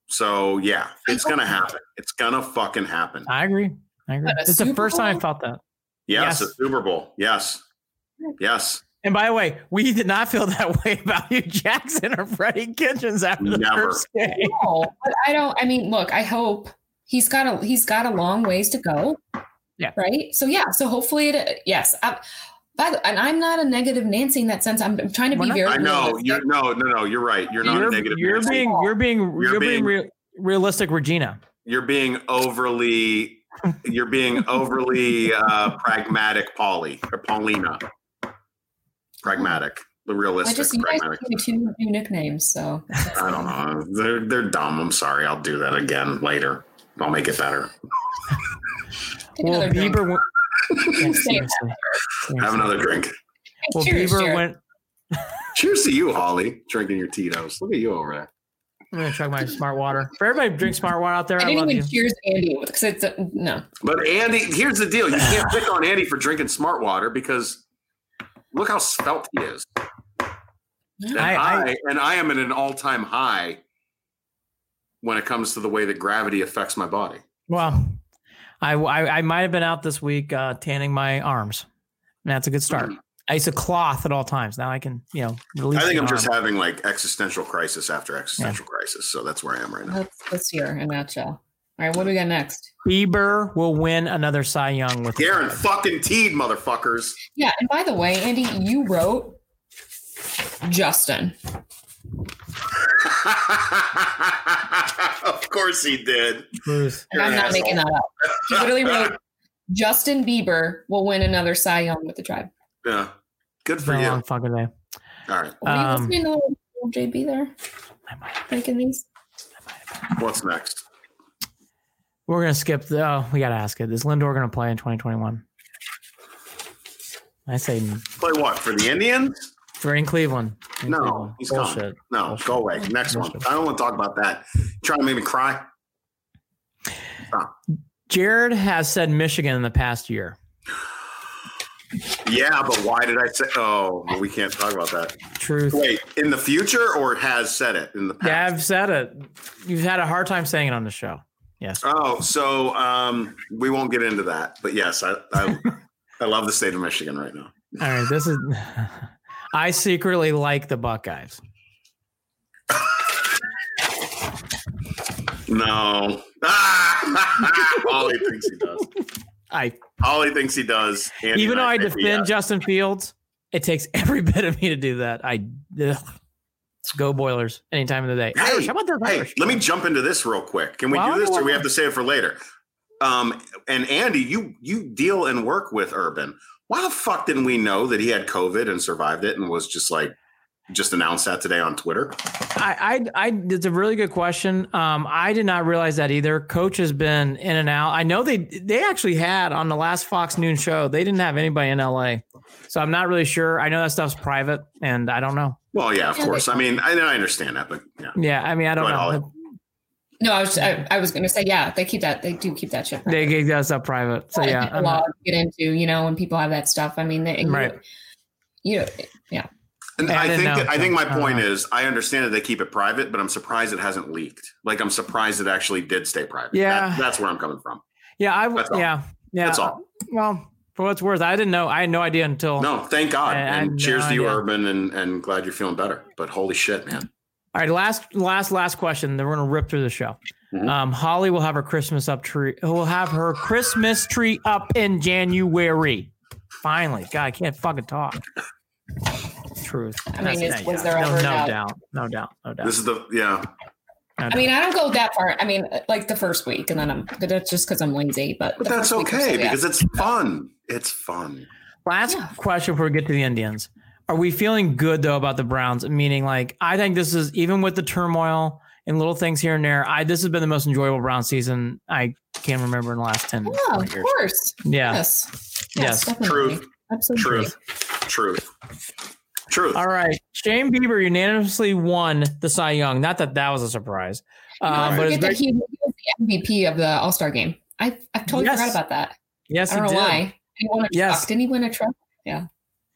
So yeah, it's gonna happen. It's gonna fucking happen. I agree. I agree. It's the first time I Bowl? felt that. Yes, yes. a Super Bowl. Yes, yes. And by the way, we did not feel that way about you, Jackson or Freddie Kitchens after the first game. No, but I don't. I mean, look. I hope he's got a he's got a long ways to go. Yeah. Right. So yeah. So hopefully it. Yes. I, by the, and I'm not a negative Nancy in that sense. I'm, I'm trying to We're be not- very. I know. You're no, no, no. You're right. You're not You're, a negative. you're Nancy. being you're being you're, being, being- real, realistic, Regina. You're being overly. You're being overly uh, pragmatic, Polly or Paulina. Pragmatic, the realistic. I realistic, just you guys pragmatic. gave two new nicknames. So I don't know. They're they're dumb. I'm sorry. I'll do that again later. I'll make it better. Well. Bieber went. Yeah, Stay seriously. Have another drink. Well, Cheers, Bieber Jared. went. Cheers to you, Holly, drinking your Tito's. Look at you over there. I'm gonna chug my smart water. For everybody who drinks smart water out there, I I, didn't love even you. cheers Andy because it's a, no. But Andy, here's the deal: you can't pick on Andy for drinking smart water because look how spelt he is. And I- I, I- and I am at an all-time high when it comes to the way that gravity affects my body. Well, I, I I might have been out this week uh, tanning my arms. And that's a good start. I used a cloth at all times. Now I can, you know, release. I think I'm just arm. having like existential crisis after existential crisis, so that's where I am right now. Let's let's hear a nutshell. All right, what do we got next? Bieber will win another Cy Young with the Darren fucking Teed, motherfuckers. Yeah, and by the way, Andy, you wrote Justin. of course he did. Bruce. And I'm You're not an making that up. He literally wrote Justin Bieber will win another Cy Young with the tribe. Yeah. Good It's for been a you. long fucking day. All right. Were you Um, listening to little JB there I might- making these? What's next? We're gonna skip the. Oh, we gotta ask it. Is Lindor gonna play in 2021? I say Play what? For the Indians? For in Cleveland. In No, Cleveland. he's gone. bullshit. No, Bullshit. go away. Next one. Bullshit. I don't want to talk about that. trying to make me cry. Jared has said Michigan in the past year. Yeah, but why did I say? Oh, we can't talk about that. Truth. Wait, in the future or has said it in the past? Yeah, I've said it. You've had a hard time saying it on the show. Yes. Oh, so um, we won't get into that. But yes, I I, I love the state of Michigan right now. All right. This is. I secretly like the Buckeyes. No, Holly thinks he does. I Holly thinks he does. Andy even though I think defend yes. Justin Fields, it takes every bit of me to do that. I ugh. go Boilers any time of the day. Hey, Irish, how about the Hey, let me jump into this real quick. Can we Well, do this, or we have to save it for later? Um, and Andy, you you deal and work with Urban. Why the fuck didn't we know that he had COVID and survived it and was just like just announced that today on Twitter? I, I, I, it's a really good question. Um, I did not realize that either. Coach has been in and out. I know they, they actually had on the last Fox Noon show, they didn't have anybody in LA. So I'm not really sure. I know that stuff's private and I don't know. Well, yeah, of course. I mean, I, I understand that, but yeah. Yeah. I mean, I don't Go ahead, know. No, I was I, I was going to say yeah, they keep that they do keep that shit. They gave that stuff private. So yeah. a I'm lot to get into, you know, when people have that stuff. I mean, they, Right. You know, yeah. And I think that, I think my point uh, is I understand that they keep it private, but I'm surprised it hasn't leaked. Like I'm surprised it actually did stay private. Yeah. That- that's where I'm coming from. yeah. I, all. yeah. Yeah. That's all. Well, for what it's worth, I didn't know. I had no idea until. No, thank God. I- I and no cheers to you. Urban, and and glad you're feeling better. But holy shit, man. All right, last, last, last question. Then we're gonna rip through the show. Mhm. Um, Holly will have her Christmas up tree. Will have her Christmas tree up in January. Finally, God, I can't fucking talk. Truth. I mean, is- was there no, ever no doubt? doubt, no doubt, no doubt. This is the yeah. no I mean, I don't go that far. I mean, like the first week, and then I'm that's just because I'm lazy. But But that's first week or okay so, yeah. because it's fun. It's fun. Last Yeah. question before we get to the Indians. Are we feeling good though about the Browns? Meaning, like, I think this is even with the turmoil and little things here and there. I this has been the most enjoyable Brown season I can remember in the last ten. yeah, of years. course. Yeah. Yes. Yes. definitely. Truth. Absolutely. Truth. Truth. Truth. All right. Shane Bieber unanimously won the Cy Young. Not that that was a surprise, No, um, I but it's forget that very, he was the MVP of the All Star game. I I totally Yes. forgot about that. yes, I don't know did. why. He won a Yes. truck. Didn't he win a truck? Yeah,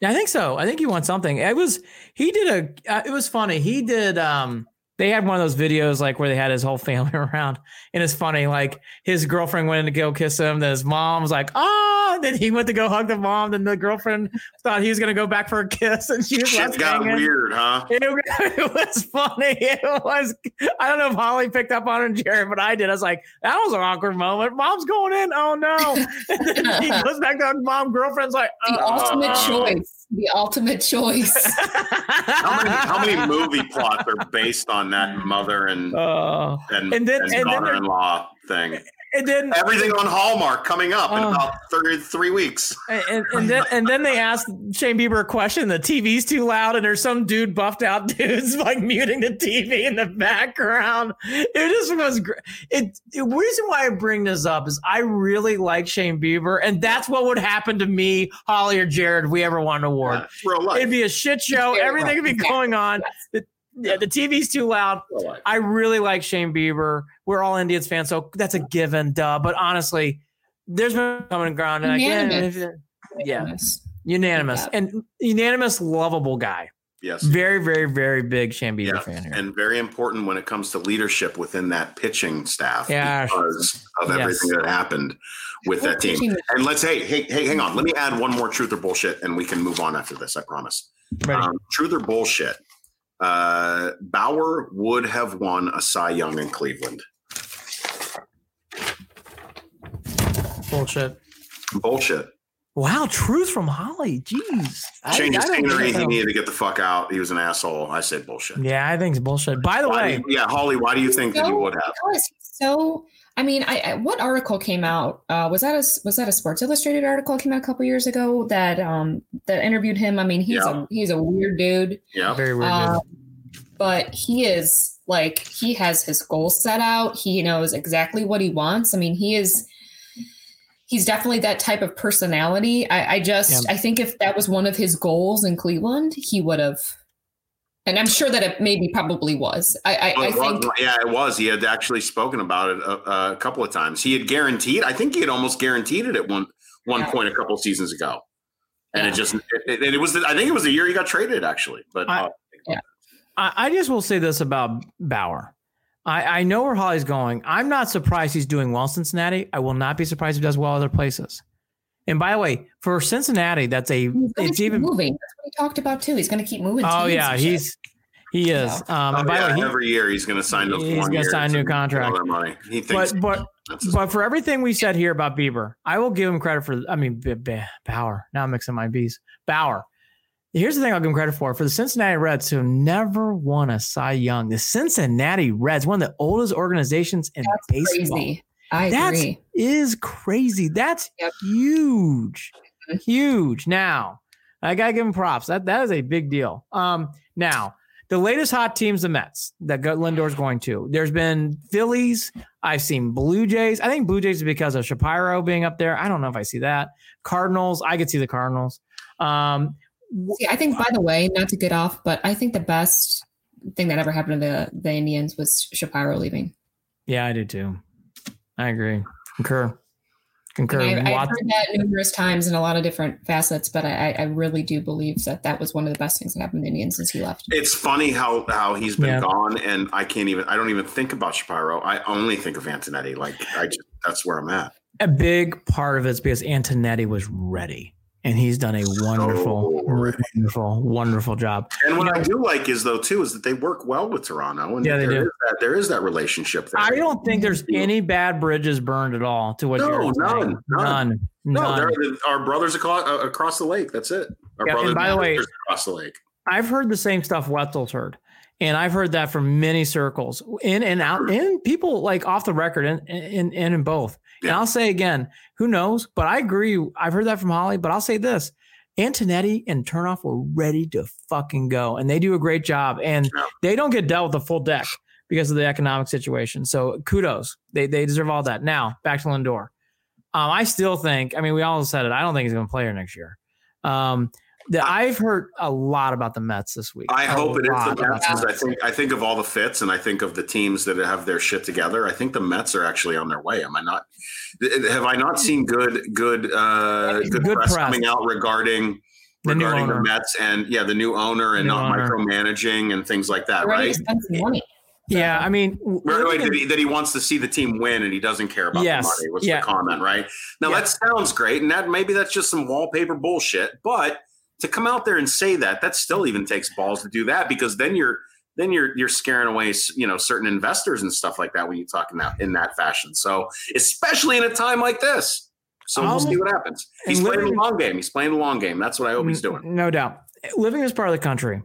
I think so. I think he won something. It was he did a. Uh, it was funny. He did. Um, they had one of those videos like where they had his whole family around, and it's funny. Like his girlfriend went in to go kiss him. Then his mom was like, "Ah!" Then he went to go hug the mom. Then the girlfriend thought he was gonna go back for a kiss, and she was Shit left got hanging. weird, huh? It, it was funny. It was. I don't know if Holly picked up on it, Jared, but I did. I was like, that was an awkward moment. Mom's going in. Oh no! And then he goes back to his mom. Girlfriend's like, The "Oh." ultimate choice. The ultimate choice. How many how many movie plots are based on that mm. mother and Oh, and, And then- and then there- daughter-in-law thing? and then Everything on Hallmark coming up in Oh. about three, three weeks. and, and then and then they asked Shane Bieber a question. The TV's too loud, and there's some dude buffed out dudes like muting the TV in the background. It just was great. It the reason why I bring this up is I really like Shane Bieber, and that's what would happen to me, Holly or Jared, if we ever won an award. Yeah, real life. It'd be a shit show. Everything would be going on. The, yeah, the TV's too loud. I really like Shane Bieber. We're all Indians fans, so that's a given, duh. But honestly, there's been common ground, and again, Unanimous. if- yeah, Yes. unanimous Yeah. and unanimous, lovable guy. Yes. Very, very, very big Shane Bieber Yeah, fan here. and very important when it comes to leadership within that pitching staff Yeah. because of Yes. everything that happened with that team. Pitching- And let's hey, hey, hey, hang on. Let me add one more truth or bullshit, and we can move on after this. I promise. Um, truth or bullshit? Uh, Bauer would have won a Cy Young in Cleveland. Bullshit. Bullshit. Wow, truth from Holly. Jeez. I- Change his scenery. He needed to get the fuck out. He was an asshole. I said bullshit. Yeah, I think it's bullshit. By the Why way, you- yeah, Holly. Why do you think that he would have? Because he's so. I mean, I, I what article came out? Uh, was that a was that a Sports Illustrated article came out a couple years ago that um that interviewed him? I mean, he's Yeah. a he's a weird dude, Yeah. very weird. uh, but he is like he has his goals set out. He knows exactly what he wants. I mean, he is he's definitely that type of personality. I, I just Yeah. I think if that was one of his goals in Cleveland, he would have. And I'm sure that it maybe probably was. I I, Oh, I it was- think yeah, it was. He had actually spoken about it a, a couple of times. He had guaranteed. I think he had almost guaranteed it at one one Yeah. point a couple of seasons ago, and Yeah. it just it, it, it was. The, I think it was the year he got traded actually. But I- uh, I, I just will say this about Bauer. I, I know where Holly's going. I'm not surprised he's doing well in Cincinnati. I will not be surprised if he does well other places. And by the way, for Cincinnati, that's a he's going to it's keep even moving. That's what he talked about too. He's going to keep moving. Oh teams yeah, he's he is. Um, oh, and by yeah, the way, he, every year he's going to sign those he's gonna sign a new and contract. money. He thinks but but that's but for everything we said here about Bieber, I will give him credit for. I mean, B- B- Bauer. Now I'm mixing my bees. Bauer. Here's the thing I'll give him credit for: for the Cincinnati Reds, who never won a Cy Young. The Cincinnati Reds, one of the oldest organizations in That's baseball, crazy. I That's agree. is crazy. That's Yep. huge, Mhm. huge. Now I gotta give him props. That that is a big deal. Um, now the latest hot teams, the Mets that Lindor's going to. There's been Phillies. I've seen Blue Jays. I think Blue Jays is because of Shapiro being up there. I don't know if I see that. Cardinals. I could see the Cardinals. Um, See, I think, by the way, not to get off, but I think the best thing that ever happened to the, the Indians was Shapiro leaving. yeah, I do too. I agree. Concur. Concur. I, I've heard that numerous times in a lot of different facets, but I, I really do believe that that was one of the best things that happened to the Indians since he left. It's funny how how he's been Yeah. gone, and I can't even. I don't even think about Shapiro. I only think of Antonetti. Like I just that's where I'm at. a big part of it's because Antonetti was ready, and he's done a wonderful, So wonderful, wonderful job. And what I do like is though too is that they work well with Toronto, and Yeah, they there do. is that there is that relationship there. I don't think there's any bad bridges burned at all to what No, you're none, saying. none. None. No, our brothers across, uh, across the lake. That's it. Our Yeah, and brothers by the way- across the lake. I've heard the same stuff Wetzel's heard. And I've heard that from many circles, in and out, and people like off the record, and in, in, in both. And I'll say again, who knows? But I agree. I've heard that from Holly. But I'll say this: Antonetti and Chernoff were ready to fucking go, and they do a great job. And Yeah. they don't get dealt with a full deck because of the economic situation. So kudos, they they deserve all that. Now back to Lindor. Um, I still think. I mean, we all said it. I don't think he's going to play here next year. Um, I've heard a lot about the Mets this week. I A hope it is lot the about Mets. 'cause I think I think of all the fits, and I think of the teams that have their shit together. I think the Mets are actually on their way. Am I not? Have I not seen good good uh, good, Good press, press. coming out regarding The regarding the. Mets and yeah, the new owner and New not owner. micromanaging and things like that, They're right? to spend some money. Yeah, I mean, w- Right, looking that, he, that he wants to see the team win and he doesn't care about Yes, the money was yeah. the comment, right? Now Yeah. that sounds great, and that maybe that's just some wallpaper bullshit, but to come out there and say that, that still even takes balls to do that because then you're then you're you're scaring away you know certain investors and stuff like that when you talk in that in that fashion. So especially in a time like this. So we'll Um, see what happens. He's playing the long game. He's playing the long game. That's what I hope he's doing. No doubt. Living in this part of the country,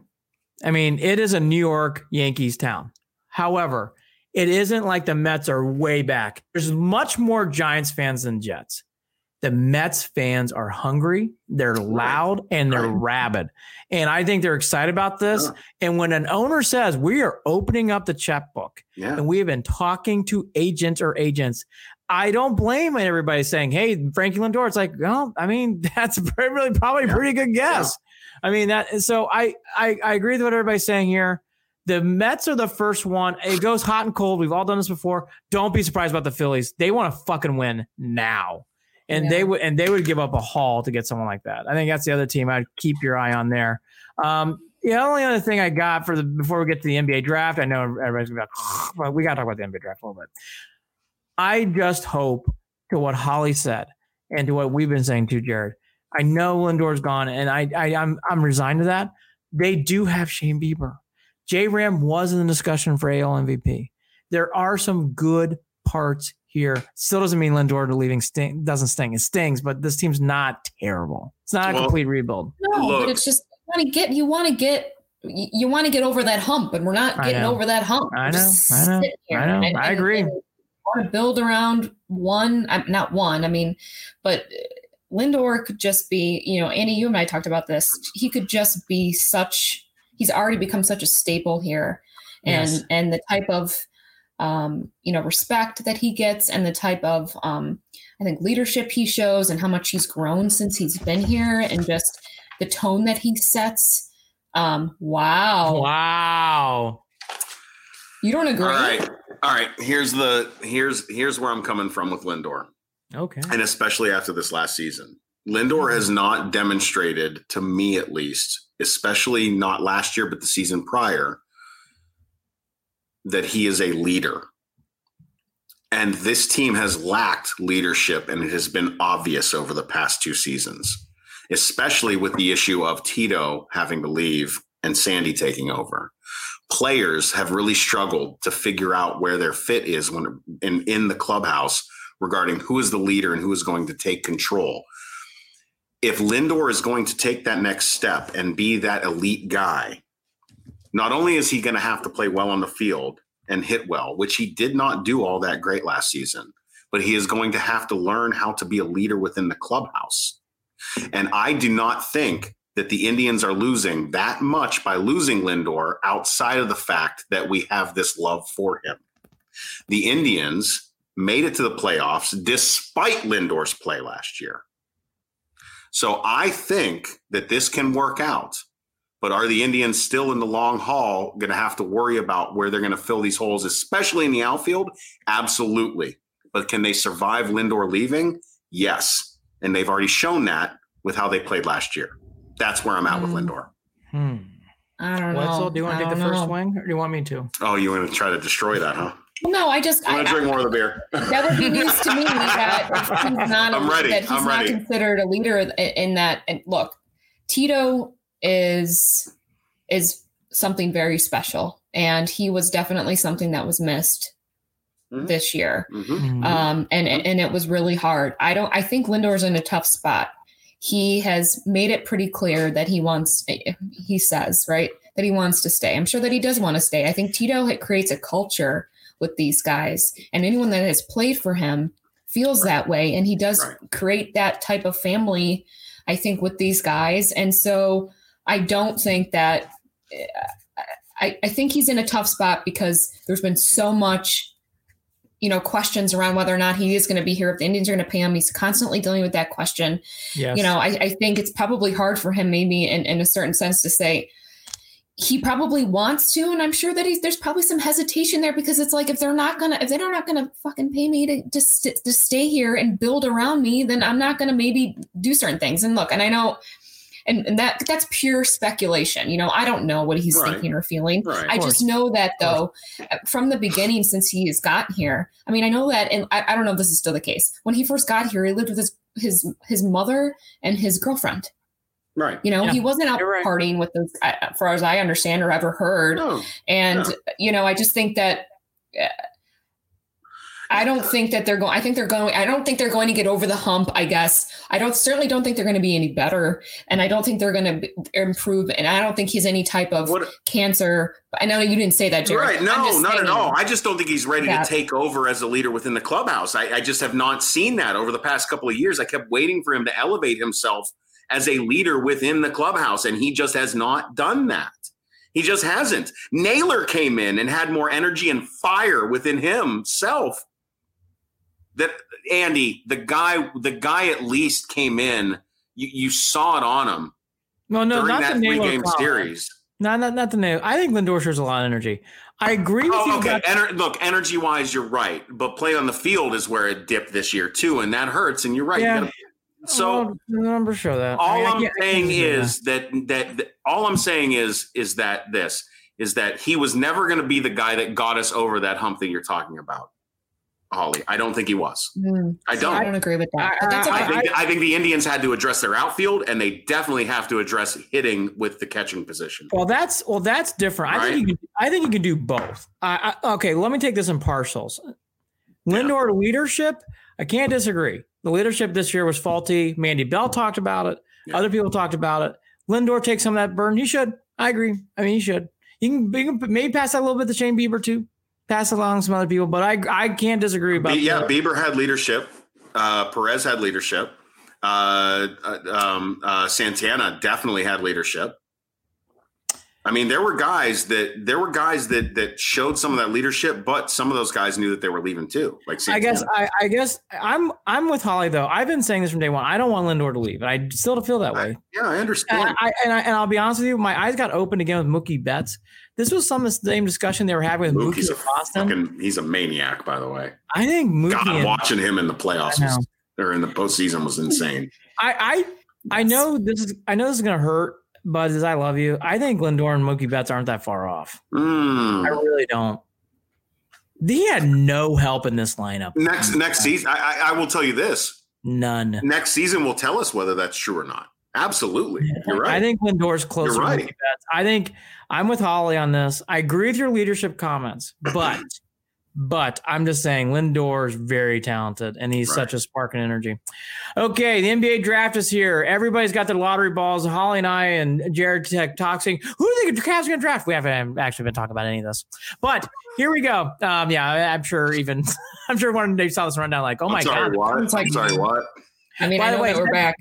I mean, it is a New York Yankees town. However, it isn't like the Mets are way back. There's much more Giants fans than Jets. The Mets fans are hungry, they're loud, and they're rabid. And I think they're excited about this. Yeah. And when an owner says, We are opening up the checkbook, Yeah. and we have been talking to agents or agents. I don't blame everybody saying, "Hey, Frankie Lindor." It's like, well, I mean, that's really probably a Yeah. pretty good guess. I mean that. So I, I I agree with what everybody's saying here. The Mets are the first one. It goes hot and cold. We've all done this before. Don't be surprised about the Phillies. They want to fucking win now, and they would and they would give up a haul to get someone like that. I think that's the other team I'd keep your eye on there. Um, yeah, the only other thing I got for the before we get to the NBA draft, I know everybody's gonna be like, we gotta talk about the NBA draft a little bit. I just hope to what Holly said and to what we've been saying to Jared. I know Lindor's gone, and I, I I'm I'm resigned to that. They do have Shane Bieber. J Ram was in the discussion for AL MVP. There are some good parts here. Still doesn't mean Lindor to leaving sting doesn't sting. It stings, but this team's not terrible. It's not a complete rebuild. No, Look. but it's just you want to get you want to get you you want to get over that hump, and we're not getting over that hump. I know, I know. I know. And- I agree. and Want to build around one? Not one. I mean, but Lindor could just be. You know, Annie, you and I talked about this. He could just be such. He's already become such a staple here, and Yes. and the type of um, you know respect that he gets, and the type of um, I think leadership he shows and how much he's grown since he's been here and just the tone that he sets. Um, wow. Wow. You don't agree? All right. All right. Here's the here's here's where I'm coming from with Lindor. Okay. And especially after this last season. Lindor has not demonstrated, to me at least, especially not last year, but the season prior, that he is a leader. And this team has lacked leadership, and it has been obvious over the past two seasons, especially with the issue of Tito having to leave and Sandy taking over. Players have really struggled to figure out where their fit is when in, in the clubhouse regarding who is the leader and who is going to take control. If Lindor is going to take that next step and be that elite guy, not only is he going to have to play well on the field and hit well, which he did not do all that great last season, but he is going to have to learn how to be a leader within the clubhouse. And I do not think that the Indians are losing that much by losing Lindor outside of the fact that we have this love for him. The Indians made it to the playoffs despite Lindor's play last year. So I think that this can work out. But are the Indians still in the long haul going to have to worry about where they're going to fill these holes, especially in the outfield? Absolutely. But can they survive Lindor leaving? Yes. And they've already shown that with how they played last year. That's where I'm at with Mm. Lindor. Hmm. I don't know. Wetzel, do you want to take the don't first know. swing or do you want me to? Oh, you want to try to destroy that, huh? No, I just I'm going to drink more of the beer. that would be news to me that he's not a, I'm ready. that he's I'm not ready. considered a leader in, in that and look tito is is something very special and he was definitely something that was missed Mhm. this year Mhm. Mm-hmm. um and and it was really hard i don't i think lindor's in a tough spot he has made it pretty clear that he wants he says right that he wants to stay i'm sure that he does want to stay i think tito it creates a culture with these guys and anyone that has played for him feels Right. that way and he does Right. create that type of family i think with these guys and so i don't think that eh, I, I think he's in a tough spot because there's been so much you know questions around whether or not he is going to be here. If the indians are going to pay him he's constantly dealing with that question. Yes. you know I, I think it's probably hard for him maybe in, in a certain sense to say he probably wants to and i'm sure that he's there's probably some hesitation there because it's like if they're not gonna if they're not gonna fucking pay me to just to stay here and build around me then i'm not gonna maybe do certain things. And look and i know and, and that that's pure speculation you know i don't know what he's Right. thinking or feeling Right. I just know that though, uh, from the beginning, since he has gotten here. I mean, I know that, and I, I don't know if this is still the case. When he first got here, he lived with his his his mother and his girlfriend. Right. You know, Yeah, he wasn't out you're right. partying with those, uh, I- far as I understand or ever heard. No. And Yeah. you know, I just think that. Uh, I don't think that they're going. I think they're going. I don't think they're going to get over the hump. I guess I don't. Certainly don't think they're going to be any better, and I don't think they're going to improve. And I don't think he's any type of What, cancer. I know you didn't say that, Jared. right. No, not at all. I just don't think he's ready to take over as a leader within the clubhouse. I, I just have not seen that over the past couple of years. I kept waiting for him to elevate himself as a leader within the clubhouse, and he just has not done that. He just hasn't. Naylor came in and had more energy and fire within himself. That Andy, the guy, the guy at least came in. You, you saw it on him no, no, not that the three game series. Not, not, not the name. I think Lindor shares a lot of energy. I agree with oh, you. Oh, okay. about- Ener- look, energy wise, you're right, but play on the field is where it dipped this year too, and that hurts. And you're right. You Yeah. gotta- so Well, the numbers show that. All I I'm can't- saying can't do that. is that, that that all I'm saying is is that this is that he was never going to be the guy that got us over that hump that you're talking about, Holly. I don't think he was. Mm, I I don't. I don't agree with that. I- But that's okay. I think I think the Indians had to address their outfield, and they definitely have to address hitting with the catching position. Well, that's well, that's different. I think you can. I think you can do both. I, I, okay, let me take this in parcels. Lindor leadership, I can't disagree. The leadership this year was faulty. Mandy Bell talked about it. Yeah. Other people talked about it. Lindor takes some of that burden. He should. I agree. I mean, he should. You can, you can maybe pass that a little bit to Shane Bieber too. Pass along some other people, but I I can't disagree about. Be- yeah, the- Bieber had leadership. Uh, Perez had leadership. Uh, uh, um, uh, Santana definitely had leadership. I mean, there were guys that there were guys that that showed some of that leadership, but some of those guys knew that they were leaving too. Like I guess I, I, guess I'm I'm with Holly though. I've been saying this from day one. I don't want Lindor to leave, and I still feel that way. I, yeah, I understand. And, I, and, I, and I'll be honest with you, my eyes got opened again with Mookie Betts. This was some of the same discussion they were having with Mookie's Mookie Boston. Fucking, he's a maniac, by the way. I think Mookie. God, and, watching him in the playoffs was, or in the postseason was insane. I I I know this is I know this is gonna hurt but as I love you. I think Lindor and Mookie Betts aren't that far off. Mm. I really don't. He had no help in this lineup. Next next season, I, I, will tell you this: none. Next season will tell us whether that's true or not. Absolutely, you're right. I think Lindor's closer. You're right. I think I'm with Holly on this. I agree with your leadership comments, but but I'm just saying Lindor is very talented and he's right. such a spark and energy. Okay, the NBA draft is here. Everybody's got their lottery balls. Holly and I and Jared Tech talking. Who do you think the Cavs are going to draft? We haven't actually been talking about any of this, but here we go. Um, yeah, I'm sure even I'm sure one of Dave saw this rundown like, oh my I'm sorry, god, what? I'm sorry, what? I mean, by I the way, we're back.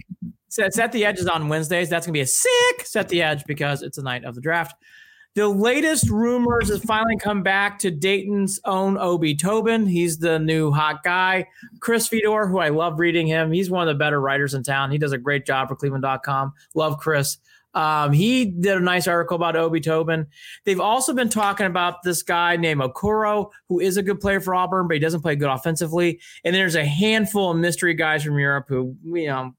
Set, set the edges on Wednesdays. That's gonna be a sick set the edge because it's the night of the draft. The latest rumors has finally come back to Dayton's own Obi Toppin. He's the new hot guy. Chris Fedor, who I love reading him, he's one of the better writers in town. He does a great job for Cleveland.com. Love Chris. Um, he did a nice article about Obi Toppin. They've also been talking about this guy named Okoro, who is a good player for Auburn, but he doesn't play good offensively. And there's a handful of mystery guys from Europe who, you know,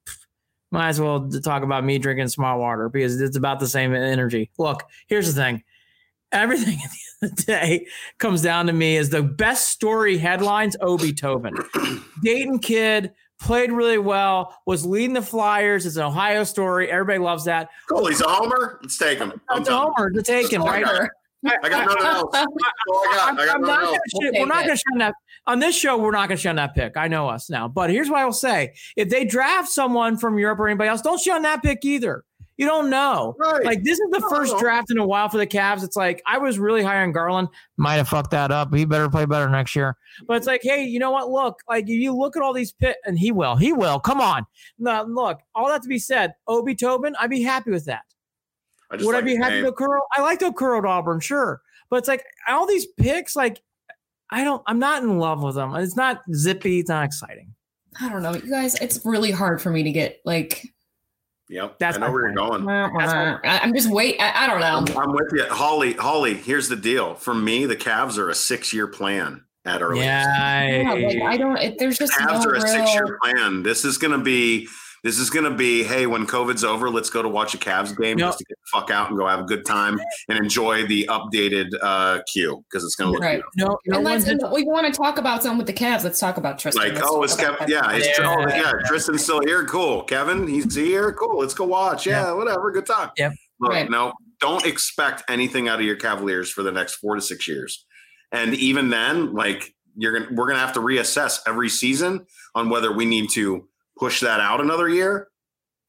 might as well talk about me drinking smart water because it's about the same energy. Look, here's the thing. Everything at the end of the day comes down to me is the best story headlines Obi Toppin. Dayton kid played really well, was leading the Flyers. It's an Ohio story. Everybody loves that. Cool. He's a homer. Let's take him. It's a homer to take him, right? I got nothing else. I got. I got nothing else. We're not going to shun that on this show. We're not going to shun that pick. I know us now. But here's what I will say: if they draft someone from Europe or anybody else, don't shun that pick either. You don't know. Right. Like this is the first draft in a while for the Cavs. It's like I was really high on Garland. Might have fucked that up. He better play better next year. But it's like, hey, you know what? Look, like you look at all these pit, and he will. He will. Come on. Now, look. All that to be said, Obi Toppin, I'd be happy with that. Would like I be happy with Okoro? I like Okoro at Auburn, sure. But it's like all these picks, like I don't, I'm not in love with them. It's not zippy. It's not exciting. I don't know, you guys. It's really hard for me to get like. Yep, that's I know where point. you're going. I'm just wait. I, I don't know. I'm, I'm, with you, Holly. Holly, here's the deal. For me, the Cavs are a six-year plan at early. Yeah, yeah like, I don't. It, there's just Cavs no are a real... six-year plan. This is going to be this is going to be, hey, when COVID's over, let's go to watch a Cavs game just to get the fuck out and go have a good time and enjoy the updated uh, queue because it's going to look right. No, no and let's, and we want to talk about something with the Cavs. Let's talk about Tristan. Like, oh, it's Kevin. Yeah, it's yeah. Oh, yeah. Tristan's still here. Cool. Kevin, he's here. Cool. Let's go watch. Yeah, yeah. whatever. Good time. Yep. Look, right. No, don't expect anything out of your Cavaliers for the next four to six years. And even then, like you're gonna, we're gonna have to reassess every season on whether we need to push that out another year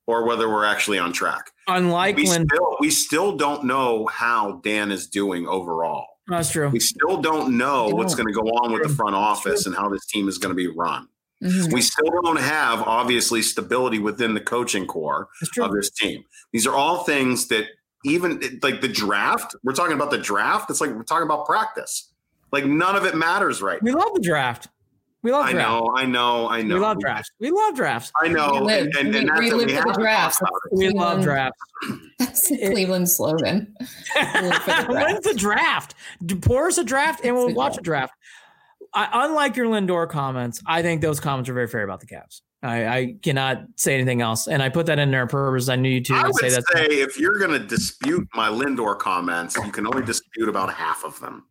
or whether we're actually on track. Unlike we when still, we still don't know how Dan is doing overall. That's true. We still don't know what's going to go on with the front office and how this team is going to be run. Mm-hmm. We still don't have obviously stability within the coaching corps of this team. These are all things that even like the draft, we're talking about the draft. It's like we're talking about practice. Like none of it matters right. We now. love the draft. We love I know, I know, I know. We love drafts. We love drafts. I know. We live, and, and, and we, we live for the drafts. We love drafts. That's the Cleveland slogan. When's the draft? Pour us a draft and we'll watch a draft. I, unlike your Lindor comments, I think those comments are very fair about the Cavs. I, I, cannot say anything else, and I put that in there on purpose. I knew you two. I would say, that say if you're going to dispute my Lindor comments, you can only dispute about half of them.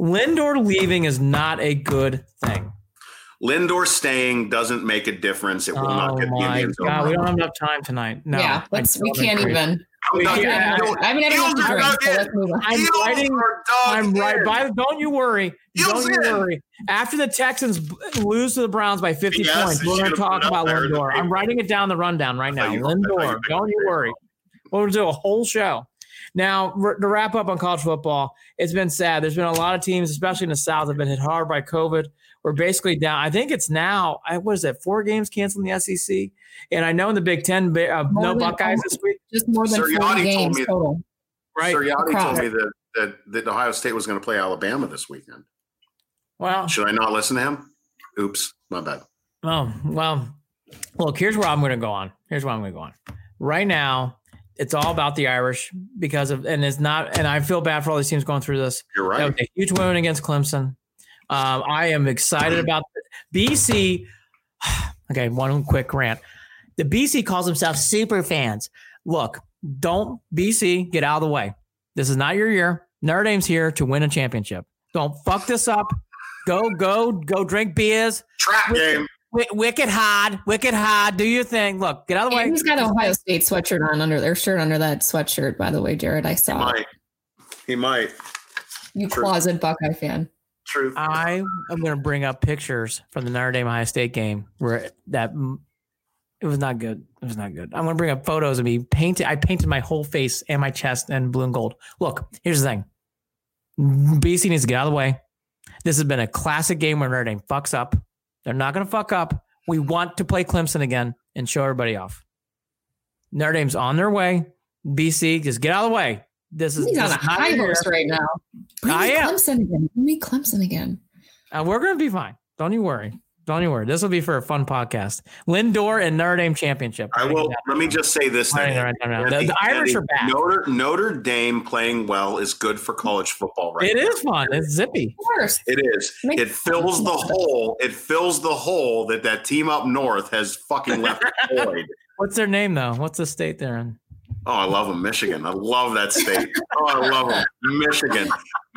Lindor leaving is not a good thing. Lindor staying doesn't make a difference. It will oh not get the Indians God, over. We don't have enough time tonight. No, yeah, let's, we can't agree. even. We can't, I haven't had enough to drink, so let's move on. I'm writing. I'm right. By, don't you worry. Don't you worry. After the Texans lose to the Browns by 50 yes, points, we're going to talk about Lindor. I'm writing it down the rundown right now. Lindor. Don't you worry. We'll do a whole show. Now, to wrap up on college football, it's been sad. There's been a lot of teams, especially in the South, have been hit hard by COVID. We're basically down. I think it's now. What is it? Four games canceled in the SEC, and I know in the Big Ten, uh, no Buckeyes this week. Just more than four games total. Right. Sirianni Across. told me that, that that Ohio State was going to play Alabama this weekend. Well, Should I not listen to him? Oops, my bad. Oh, well, look, here's where I'm going to go on. Here's where I'm going to go on. Right now, it's all about the Irish because of, and it's not, and I feel bad for all these teams going through this. You're right. a huge win against Clemson. Um, I am excited about BC. Okay, one quick rant. The BC calls themselves super fans. Look, don't BC get out of the way. This is not your year. Notre Dame's here to win a championship. Don't fuck this up. Go, go, go drink beers. Trap game. Wi- wicked hard, wicked hard. Do your thing. Look, get out of the way. And he's got an Ohio State sweatshirt on under their shirt under that sweatshirt, by the way, Jared. I saw it. might. He might. you True. closet Buckeye fan. Truth. I am going to bring up pictures from the Notre Dame Ohio State game where that it was not good. It was not good. I'm going to bring up photos of me painted. I painted my whole face and my chest in blue and gold. Look, here's the thing. BC needs to get out of the way. This has been a classic game where Notre Dame fucks up. They're not going to fuck up. We want to play Clemson again and show everybody off. Notre Dame's on their way. BC, just get out of the way. This is, He's on a high horse right now. Bring I me am. Clemson again. Bring me Clemson again. Uh, we're gonna be fine. Don't you worry. Don't you worry. This will be for a fun podcast. Lindor and Notre Dame championship. I will. Let me just say this. All right, Then. all right, all right. The, Andy- the Irish are back. Notre, Notre Dame playing well is good for college football right It now. is fun. It's zippy. Of course. It is. Make- It fills the hole. It fills the hole that that team up north has fucking left void. What's their name though? What's the state they're in? Oh, I love them, Michigan. I love that state. Oh, I love them, Michigan,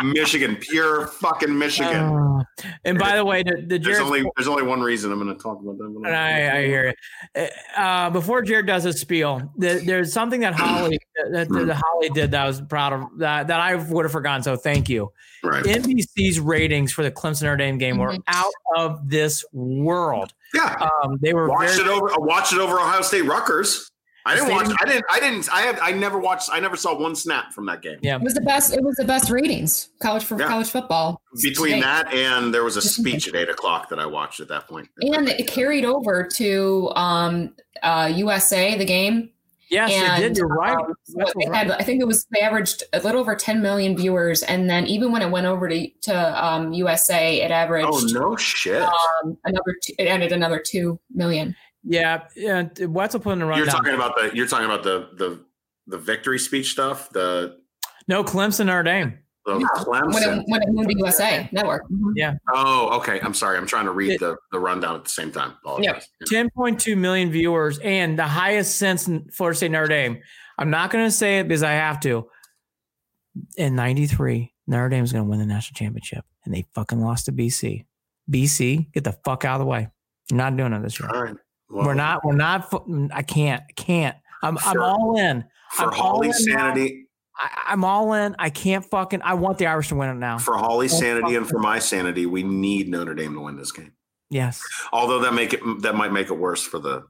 Michigan, pure fucking Michigan. Oh. and by the way, the, the There's only there's only one reason I'm going to talk about them. and I, I hear it. Uh, before Jared does his spiel, the, there's something that Holly that, that, that Holly did that I was proud of that, that I would have forgotten. So thank you. Right. NBC's ratings for the Clemson Notre Dame game were Mhm. out of this world. Yeah. Um, they were Watched very, it over. I watched it over Ohio State Rutgers. I didn't watch. I didn't. I didn't. I have. I never watched. I never saw one snap from that game. Yeah. It was the best. It was the best ratings college for Yeah. college football. Between today. that and there was a speech at eight o'clock that I watched at that point. and it carried over to um, uh, USA the game. Yes, and it did. You're right. um, so they right. had, I think it was they averaged a little over 10 million viewers, and then even when it went over to to um, USA, it averaged Oh no shit! um, another. Two, it added another two million. Yeah, yeah. Wetzel put in the you're talking about the. You're talking about the the the victory speech stuff. The no, Clemson Notre Dame. the Yeah, When Clemson. it, when it moved to USA Network. Mhm. oh, okay. I'm sorry. I'm trying to read It- the the rundown at the same time. Apologize. Yeah. 10.2 million viewers and the highest since Florida State Notre Dame. I'm not going to say it because I have to. In 93, Notre Dame's going to win the national championship and they fucking lost to BC. BC, get the fuck out of the way. You're not doing it this year. All right. Well, We're not, we're not, I can't, can't. I'm, I'm all in. for I'm Holly's sanity. I, I'm all in. I can't fucking, I want the Irish to win it now. For Holly's sanity and for my sanity, we need Notre Dame to win this game. Yes. Although that make it that might make it worse for the.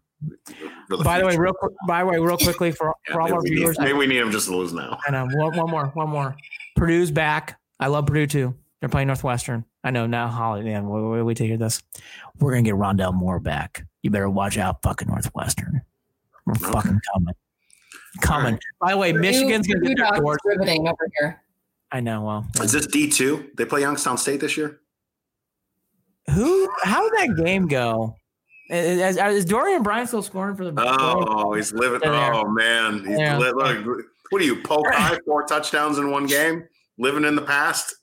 For the By the way, real quick, by the way, real quickly for, Yeah, for all our we need, viewers, maybe we need them just to lose now. I know. One, one more. One more. Purdue's back. I love Purdue too. They're playing Northwestern. I know now. Holly, man, wait, wait, wait to hear this. We're gonna get Rondale Moore back. You better watch out, fucking Northwestern. We're Okay. fucking coming. Coming. right. By the way, Michigan's gonna Purdue get their doors. riveting over here. I know. Well, Is this D two? They play Youngstown State this year. who? How did that game go? Is, uh, is Dorien Bryant still scoring for the? Oh, he's living. They're there. Oh man, he's Yeah. li- look, what are you? Poke eye, four touchdowns in one game, living in the past.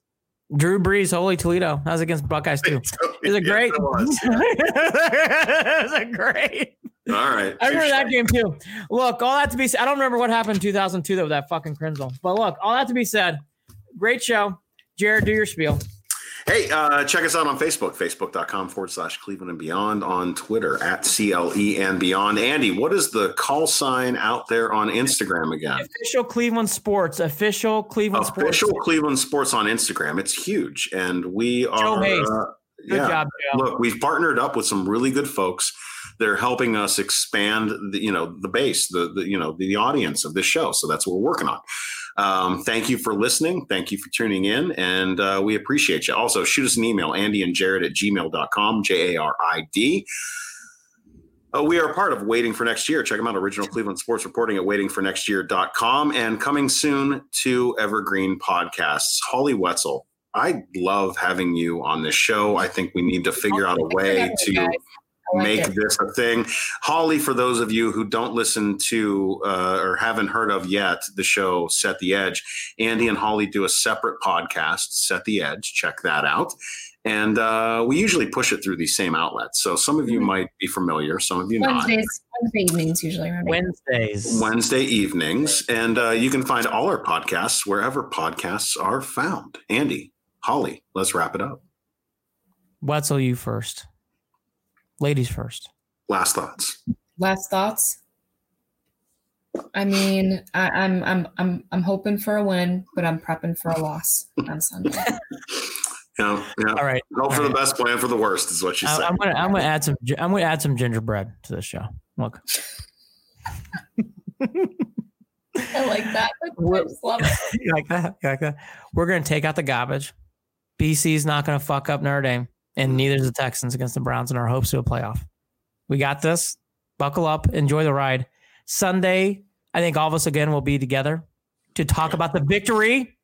Drew Brees, Holy Toledo. That was against Buckeyes too. Is it Yes, great? it was. Is it great? All right. I remember that game too. Look, all that to be said, I don't remember what happened in 2002 though with that fucking Crimson. But look, all that to be said, great show. Jared, do your spiel. Hey, uh, check us out on Facebook, facebook.com forward slash Cleveland and Beyond, on Twitter at CLE and Beyond. Andy, what is the call sign out there on Instagram again? Official Cleveland Sports. Official Cleveland Official Sports. Official Cleveland Sports on Instagram. It's huge. And we are. Hayes. uh, Good yeah. job, Joe. Look, we've partnered up with some really good folks. They're helping us expand the, you know, the base, the, the you know, the, audience of this show. So that's what we're working on. Um, thank you for listening. Thank you for tuning in. And uh, we appreciate you. Also, shoot us an email, Andy and Jared at gmail.com, J A R I D. Uh, we are part of Waiting for Next Year. Check them out, Original Cleveland Sports Reporting at waitingfornextyear.com and coming soon to Evergreen Podcasts. Holly Wetzel, I love having you on this show. I think we need to figure out a way to like make it. this a thing. Holly, for those of you who don't listen to uh, or haven't heard of yet the show Set the Edge, Andy and Holly do a separate podcast, Set the Edge. Check that out. And uh, we usually push it through these same outlets. So some of you mm-hmm. might be familiar, some of you not. Wednesdays, not. Wednesday evenings usually. Right? Wednesdays. Wednesday evenings. And uh, you can find all our podcasts wherever podcasts are found. Andy, Holly, let's wrap it up. Wetzel, you first. Ladies first. Last thoughts. Last thoughts. I mean, I, I'm I'm I'm I'm hoping for a win, but I'm prepping for a loss on Sunday. Yeah, yeah. All right. Hope for right. the best, plan for the worst, is what you said. I'm gonna I'm gonna add some I'm gonna add some gingerbread to this show. Look. I like that. I love it. You like that? You like that? We're gonna take out the garbage. BC's not gonna fuck up Notre Dame, and neither is the Texans against the Browns in our hopes to a playoff. We got this. Buckle up, enjoy the ride. Sunday, I think all of us again will be together to talk about the victory.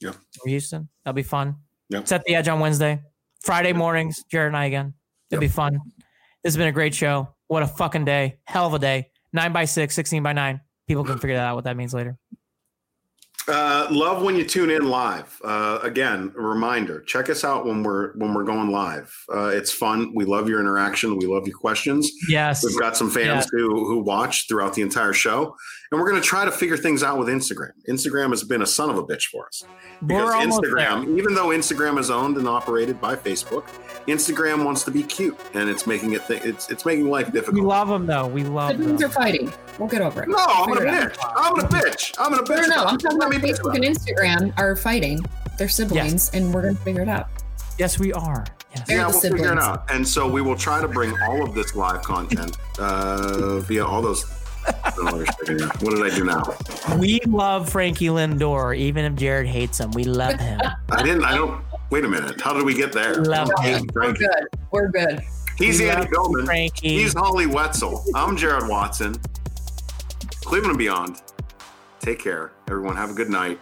Yeah. Houston. That'll be fun. Yep. Set the edge on Wednesday. Friday mornings, Jared and I again. It'll yep. be fun. This has been a great show. What a fucking day. Hell of a day. Nine by six, 16 by nine. People can figure that out what that means later. Uh, love when you tune in live. Uh, again, a reminder: check us out when we're when we're going live. Uh, it's fun. We love your interaction. We love your questions. Yes, we've got some fans yes. who who watch throughout the entire show, and we're going to try to figure things out with Instagram. Instagram has been a son of a bitch for us because Instagram, there. even though Instagram is owned and operated by Facebook, Instagram wants to be cute, and it's making it th- it's it's making life difficult. We love them though. We love. them. are fighting. We'll get over it. No, I'm gonna bitch. I'm gonna bitch. I'm gonna bitch. No, no, I'm talking about Facebook and Instagram are fighting. They're siblings, yes. and we're gonna figure it out. Yes, we are. Yes. Yeah, we'll siblings. figure it out. And so we will try to bring all of this live content uh, via all those. what did I do now? We love Frankie Lindor, even if Jared hates him. We love him. I didn't. I don't. Wait a minute. How did we get there? Love him. We're good. We're good. He's we Andy Billman. Frankie. He's Holly Wetzel. I'm Jared Watson. Cleveland and beyond. Take care, everyone. Have a good night.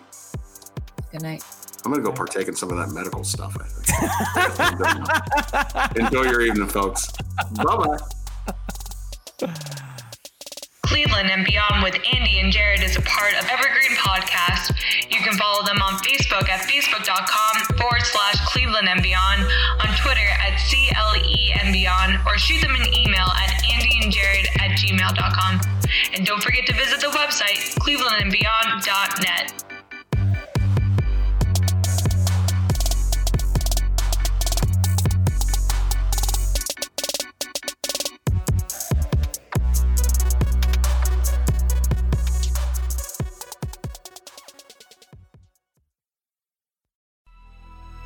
Good night. I'm gonna go partake in some of that medical stuff. Enjoy your evening, folks. Bye bye. Cleveland and Beyond with Andy and Jared is a part of Evergreen Podcast. You can follow them on Facebook at facebook.com forward slash Cleveland and Beyond, on Twitter at CLE and Beyond, or shoot them an email at andyandjared at gmail.com. And don't forget to visit the website, clevelandandbeyond.net.